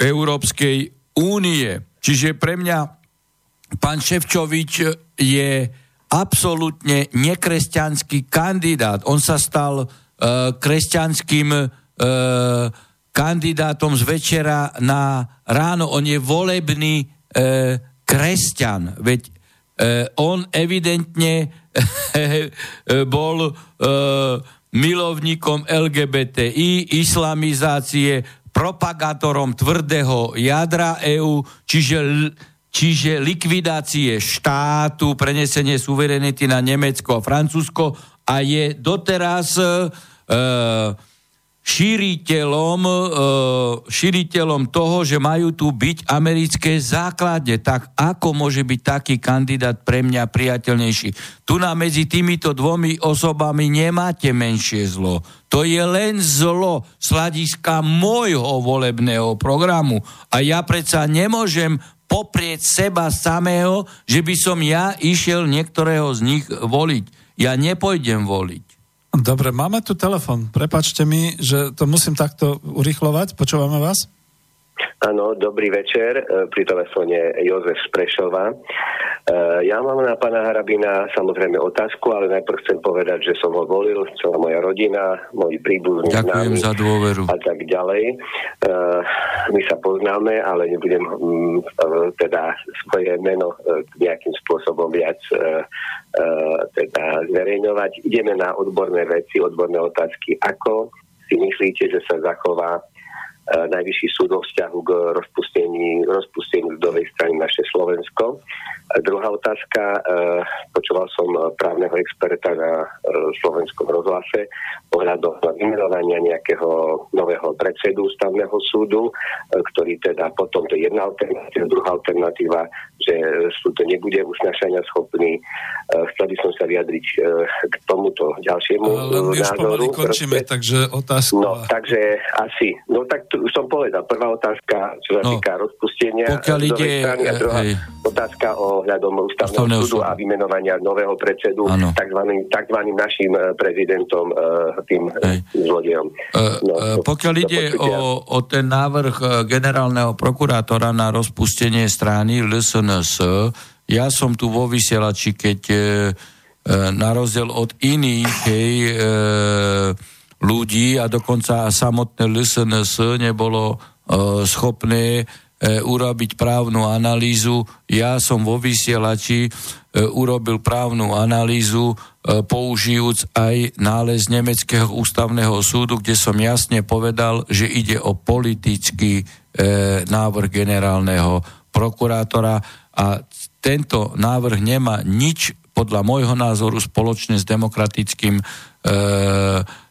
Európskej únie. Čiže pre mňa pán Ševčovič je absolútne nekresťanský kandidát. On sa stal e, kresťanským e, kandidátom z večera na ráno. On je volebný e, kresťan. Veď on evidentne eh, bol eh, milovníkom LGBTI, islamizácie, propagátorom tvrdého jadra EÚ, čiže, čiže likvidácie štátu, prenesenie suverenity na Nemecko a Francúzsko a je doteraz e, šíriteľom, e, šíriteľom toho, že majú tu byť americké základne. Tak ako môže byť taký kandidát pre mňa priateľnejší? Tu na medzi týmito dvomi osobami nemáte menšie zlo. To je len zlo z hľadiska môjho volebného programu. A ja predsa nemôžem poprieť seba samého, že by som ja išiel niektorého z nich voliť. Ja nepojdem voliť. Dobre, máme tu telefon. Prepačte mi, že to musím takto urychlovať. Počúvame vás? Áno, dobrý večer. E, pri telefóne Jozef Sprešova. E, ja mám na pána Harabina samozrejme otázku, ale najprv chcem povedať, že som ho volil, celá moja rodina, môj príbuzný Ďakujem za dôveru. A tak ďalej. E, my sa poznáme, ale nebudem mm, teda svoje meno nejakým spôsobom viac teda zverejňovať. Ideme na odborné veci, odborné otázky. Ako si myslíte, že sa zachová najvyšší súd vzťahu k rozpustení, rozpusteniu ľudovej strany naše Slovensko. Druhá otázka, e, počúval som právneho experta na e, slovenskom rozhlase ohľadom vymenovania nejakého nového predsedu ústavného súdu, ktorý teda potom, to je jedna alternatíva, druhá alternatíva, že súd nebude usnašania schopný. Chcel by som sa vyjadriť k tomuto ďalšiemu Ale my už pomaly končíme, takže otázka. No, takže asi, no tak už som povedal, prvá otázka, čo sa no, týka rozpustenia pokiaľ ide, strany, a druhá hej, otázka o hľadom ústavného súdu a vymenovania nového predsedu takzvaným, takzvaným našim eh, prezidentom, eh, tým hej. zlodejom. No, pokiaľ ide o, o ten návrh generálneho prokurátora na rozpustenie strany LSNS, ja som tu vo vysielači, keď na rozdiel od iných, hej, e, ľudí a dokonca samotné LSNS nebolo e, schopné e, urobiť právnu analýzu. Ja som vo vysielači e, urobil právnu analýzu použijúc aj nález Nemeckého ústavného súdu, kde som jasne povedal, že ide o politický návrh generálneho prokurátora a tento návrh nemá nič podľa môjho názoru spoločne s demokratickým e,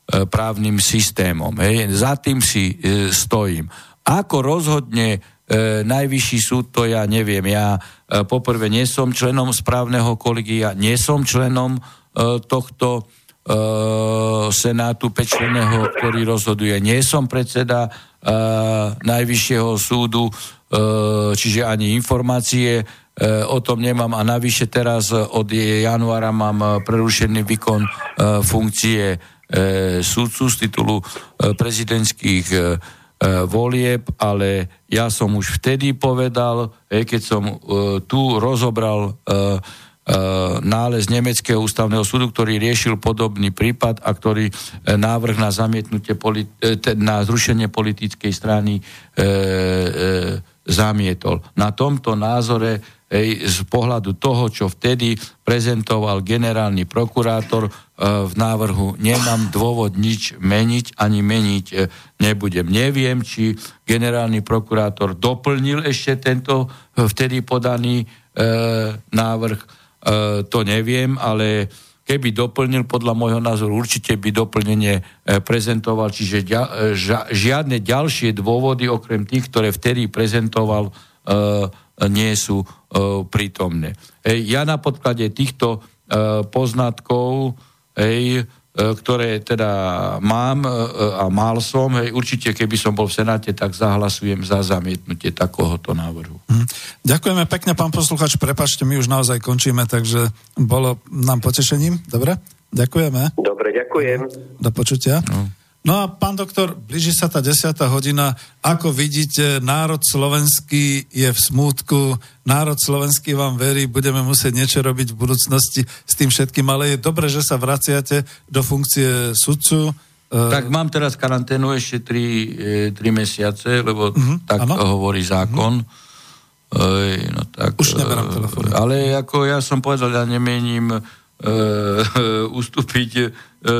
E, právnym systémom. Hej. Za tým si e, stojím. Ako rozhodne e, najvyšší súd, to ja neviem. Ja e, poprvé nie som členom správneho kolegia, nie som členom e, tohto e, senátu pečleného, ktorý rozhoduje. Nie som predseda e, najvyššieho súdu, e, čiže ani informácie e, o tom nemám a navyše teraz od januára mám prerušený výkon e, funkcie E, súdcu z titulu e, prezidentských e, volieb, ale ja som už vtedy povedal, keď som tu rozobral nález Nemeckého ústavného súdu, ktorý riešil podobný prípad a ktorý návrh na zamietnutie, na zrušenie politickej strany zamietol. Na tomto názore Ej, z pohľadu toho, čo vtedy prezentoval generálny prokurátor e, v návrhu, nemám dôvod nič meniť, ani meniť e, nebudem. Neviem, či generálny prokurátor doplnil ešte tento e, vtedy podaný e, návrh, e, to neviem, ale keby doplnil, podľa môjho názoru určite by doplnenie e, prezentoval, čiže ďa, ža, žiadne ďalšie dôvody, okrem tých, ktoré vtedy prezentoval, e, nie sú prítomné. Ej, ja na podklade týchto uh, poznatkov, ej, uh, ktoré teda mám uh, a mal som, hej, určite keby som bol v Senáte, tak zahlasujem za zamietnutie takéhoto návrhu. Hm. Ďakujeme pekne, pán posluchač, prepačte, my už naozaj končíme, takže bolo nám potešením. Dobre? Ďakujeme. Dobre, ďakujem. Do počutia. No. No a pán doktor, blíži sa tá desiatá hodina. Ako vidíte, národ slovenský je v smútku, národ slovenský vám verí, budeme musieť niečo robiť v budúcnosti s tým všetkým, ale je dobré, že sa vraciate do funkcie sudcu. E, tak mám teraz karanténu ešte 3, 3 e, mesiace, lebo uh-huh, tak ano? hovorí zákon. Uh-huh. Ej, no tak, Už neberám telefón. Ale ako ja som povedal, ja nemením ustúpiť uh,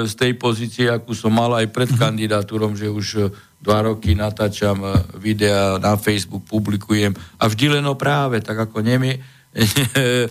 z tej pozície, akú som mal aj pred mhm. kandidatúrom, že už uh, dva roky natáčam videa na Facebook, publikujem a vždy len o práve, tak ako nemie, uh,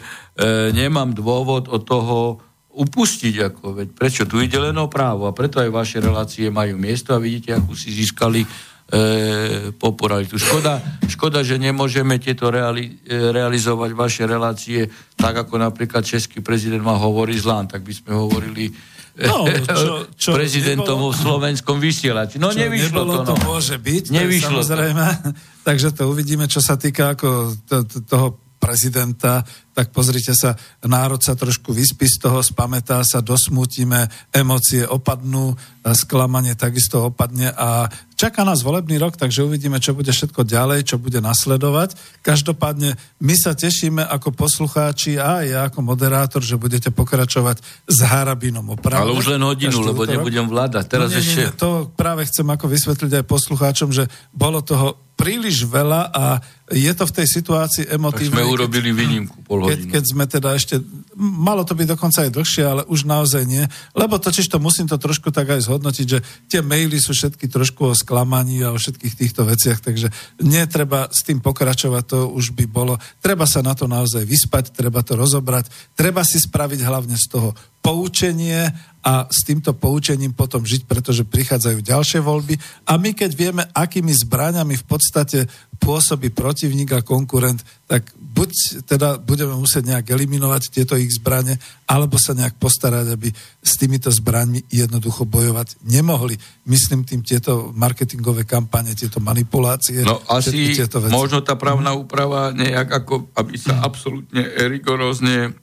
nemám dôvod od toho upustiť. Ako, veď prečo? Tu ide len o právo a preto aj vaše relácie majú miesto a vidíte, ako si získali e, popularitu. Škoda, škoda, že nemôžeme tieto reali, e, realizovať vaše relácie tak, ako napríklad český prezident má hovorí zlán, tak by sme hovorili No, čo, čo prezidentom nebolo, v slovenskom vysielači. No čo nevyšlo to. No. to môže byť, nevyšlo samozrejme. To. Takže to uvidíme, čo sa týka ako to, to, toho prezidenta, tak pozrite sa, národ sa trošku vyspí z toho, spametá sa, dosmutíme, emócie opadnú, sklamanie takisto opadne a čaká nás volebný rok, takže uvidíme, čo bude všetko ďalej, čo bude nasledovať. Každopádne my sa tešíme ako poslucháči a ja ako moderátor, že budete pokračovať s Harabinom opravdu. Ale už len hodinu, lebo nebudem vládať. Teraz no, nie, ešte... Nie, to práve chcem ako vysvetliť aj poslucháčom, že bolo toho príliš veľa a je to v tej situácii emotívnej. Tak sme urobili výnimku pol keď, keď sme teda ešte, malo to byť dokonca aj dlhšie, ale už naozaj nie, lebo totiž to musím to trošku tak aj zhodnotiť, že tie maily sú všetky trošku o sklamaní a o všetkých týchto veciach, takže netreba s tým pokračovať, to už by bolo. Treba sa na to naozaj vyspať, treba to rozobrať, treba si spraviť hlavne z toho poučenie a s týmto poučením potom žiť, pretože prichádzajú ďalšie voľby a my keď vieme, akými zbraňami v podstate pôsobí protivník a konkurent, tak buď teda budeme musieť nejak eliminovať tieto ich zbrane, alebo sa nejak postarať, aby s týmito zbraňmi jednoducho bojovať nemohli. Myslím tým tieto marketingové kampane, tieto manipulácie. No asi tieto veci. možno tá právna úprava nejak ako, aby sa absolútne rigorózne e,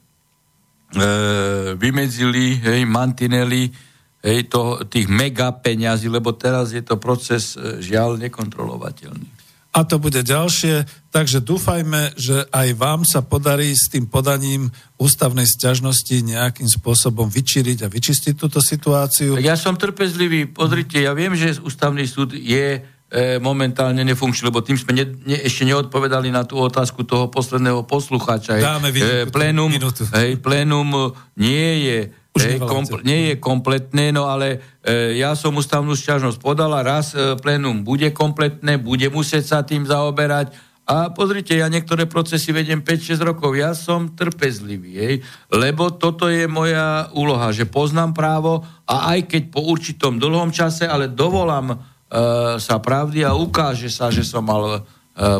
vymedzili, hej, mantinely, hej, to, tých mega peňazí, lebo teraz je to proces e, žiaľ nekontrolovateľný. A to bude ďalšie, takže dúfajme, že aj vám sa podarí s tým podaním ústavnej sťažnosti nejakým spôsobom vyčíriť a vyčistiť túto situáciu. Ja som trpezlivý, pozrite, ja viem, že ústavný súd je E, momentálne nefunkčný, lebo tým sme ne, ne, ešte neodpovedali na tú otázku toho posledného poslucháča. Dáme e, plénum, hej, plénum nie je hej, kompl- nie je kompletné, no ale e, ja som ústavnú šťažnosť podala, raz e, plénum bude kompletné, bude musieť sa tým zaoberať. A pozrite, ja niektoré procesy vedem 5-6 rokov, ja som trpezlivý, hej, lebo toto je moja úloha, že poznám právo a aj keď po určitom dlhom čase, ale dovolám E, sa pravdy a ukáže sa, že som mal e,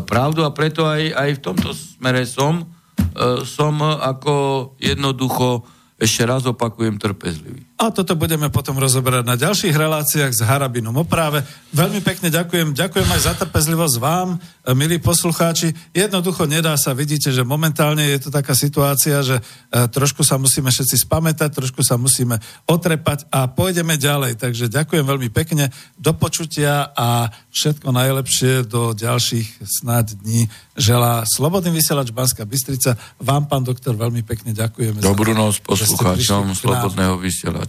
pravdu a preto aj, aj v tomto smere som, e, som ako jednoducho ešte raz opakujem, trpezlivý. A toto budeme potom rozoberať na ďalších reláciách s Harabinom o práve. Veľmi pekne ďakujem. Ďakujem aj za trpezlivosť vám, milí poslucháči. Jednoducho nedá sa, vidíte, že momentálne je to taká situácia, že trošku sa musíme všetci spamätať, trošku sa musíme otrepať a pôjdeme ďalej. Takže ďakujem veľmi pekne. Do počutia a všetko najlepšie do ďalších snáď dní želá Slobodný vysielač Banská Bystrica. Vám, pán doktor, veľmi pekne ďakujeme. Dobrú noc poslucháčom Slobodného vysielača.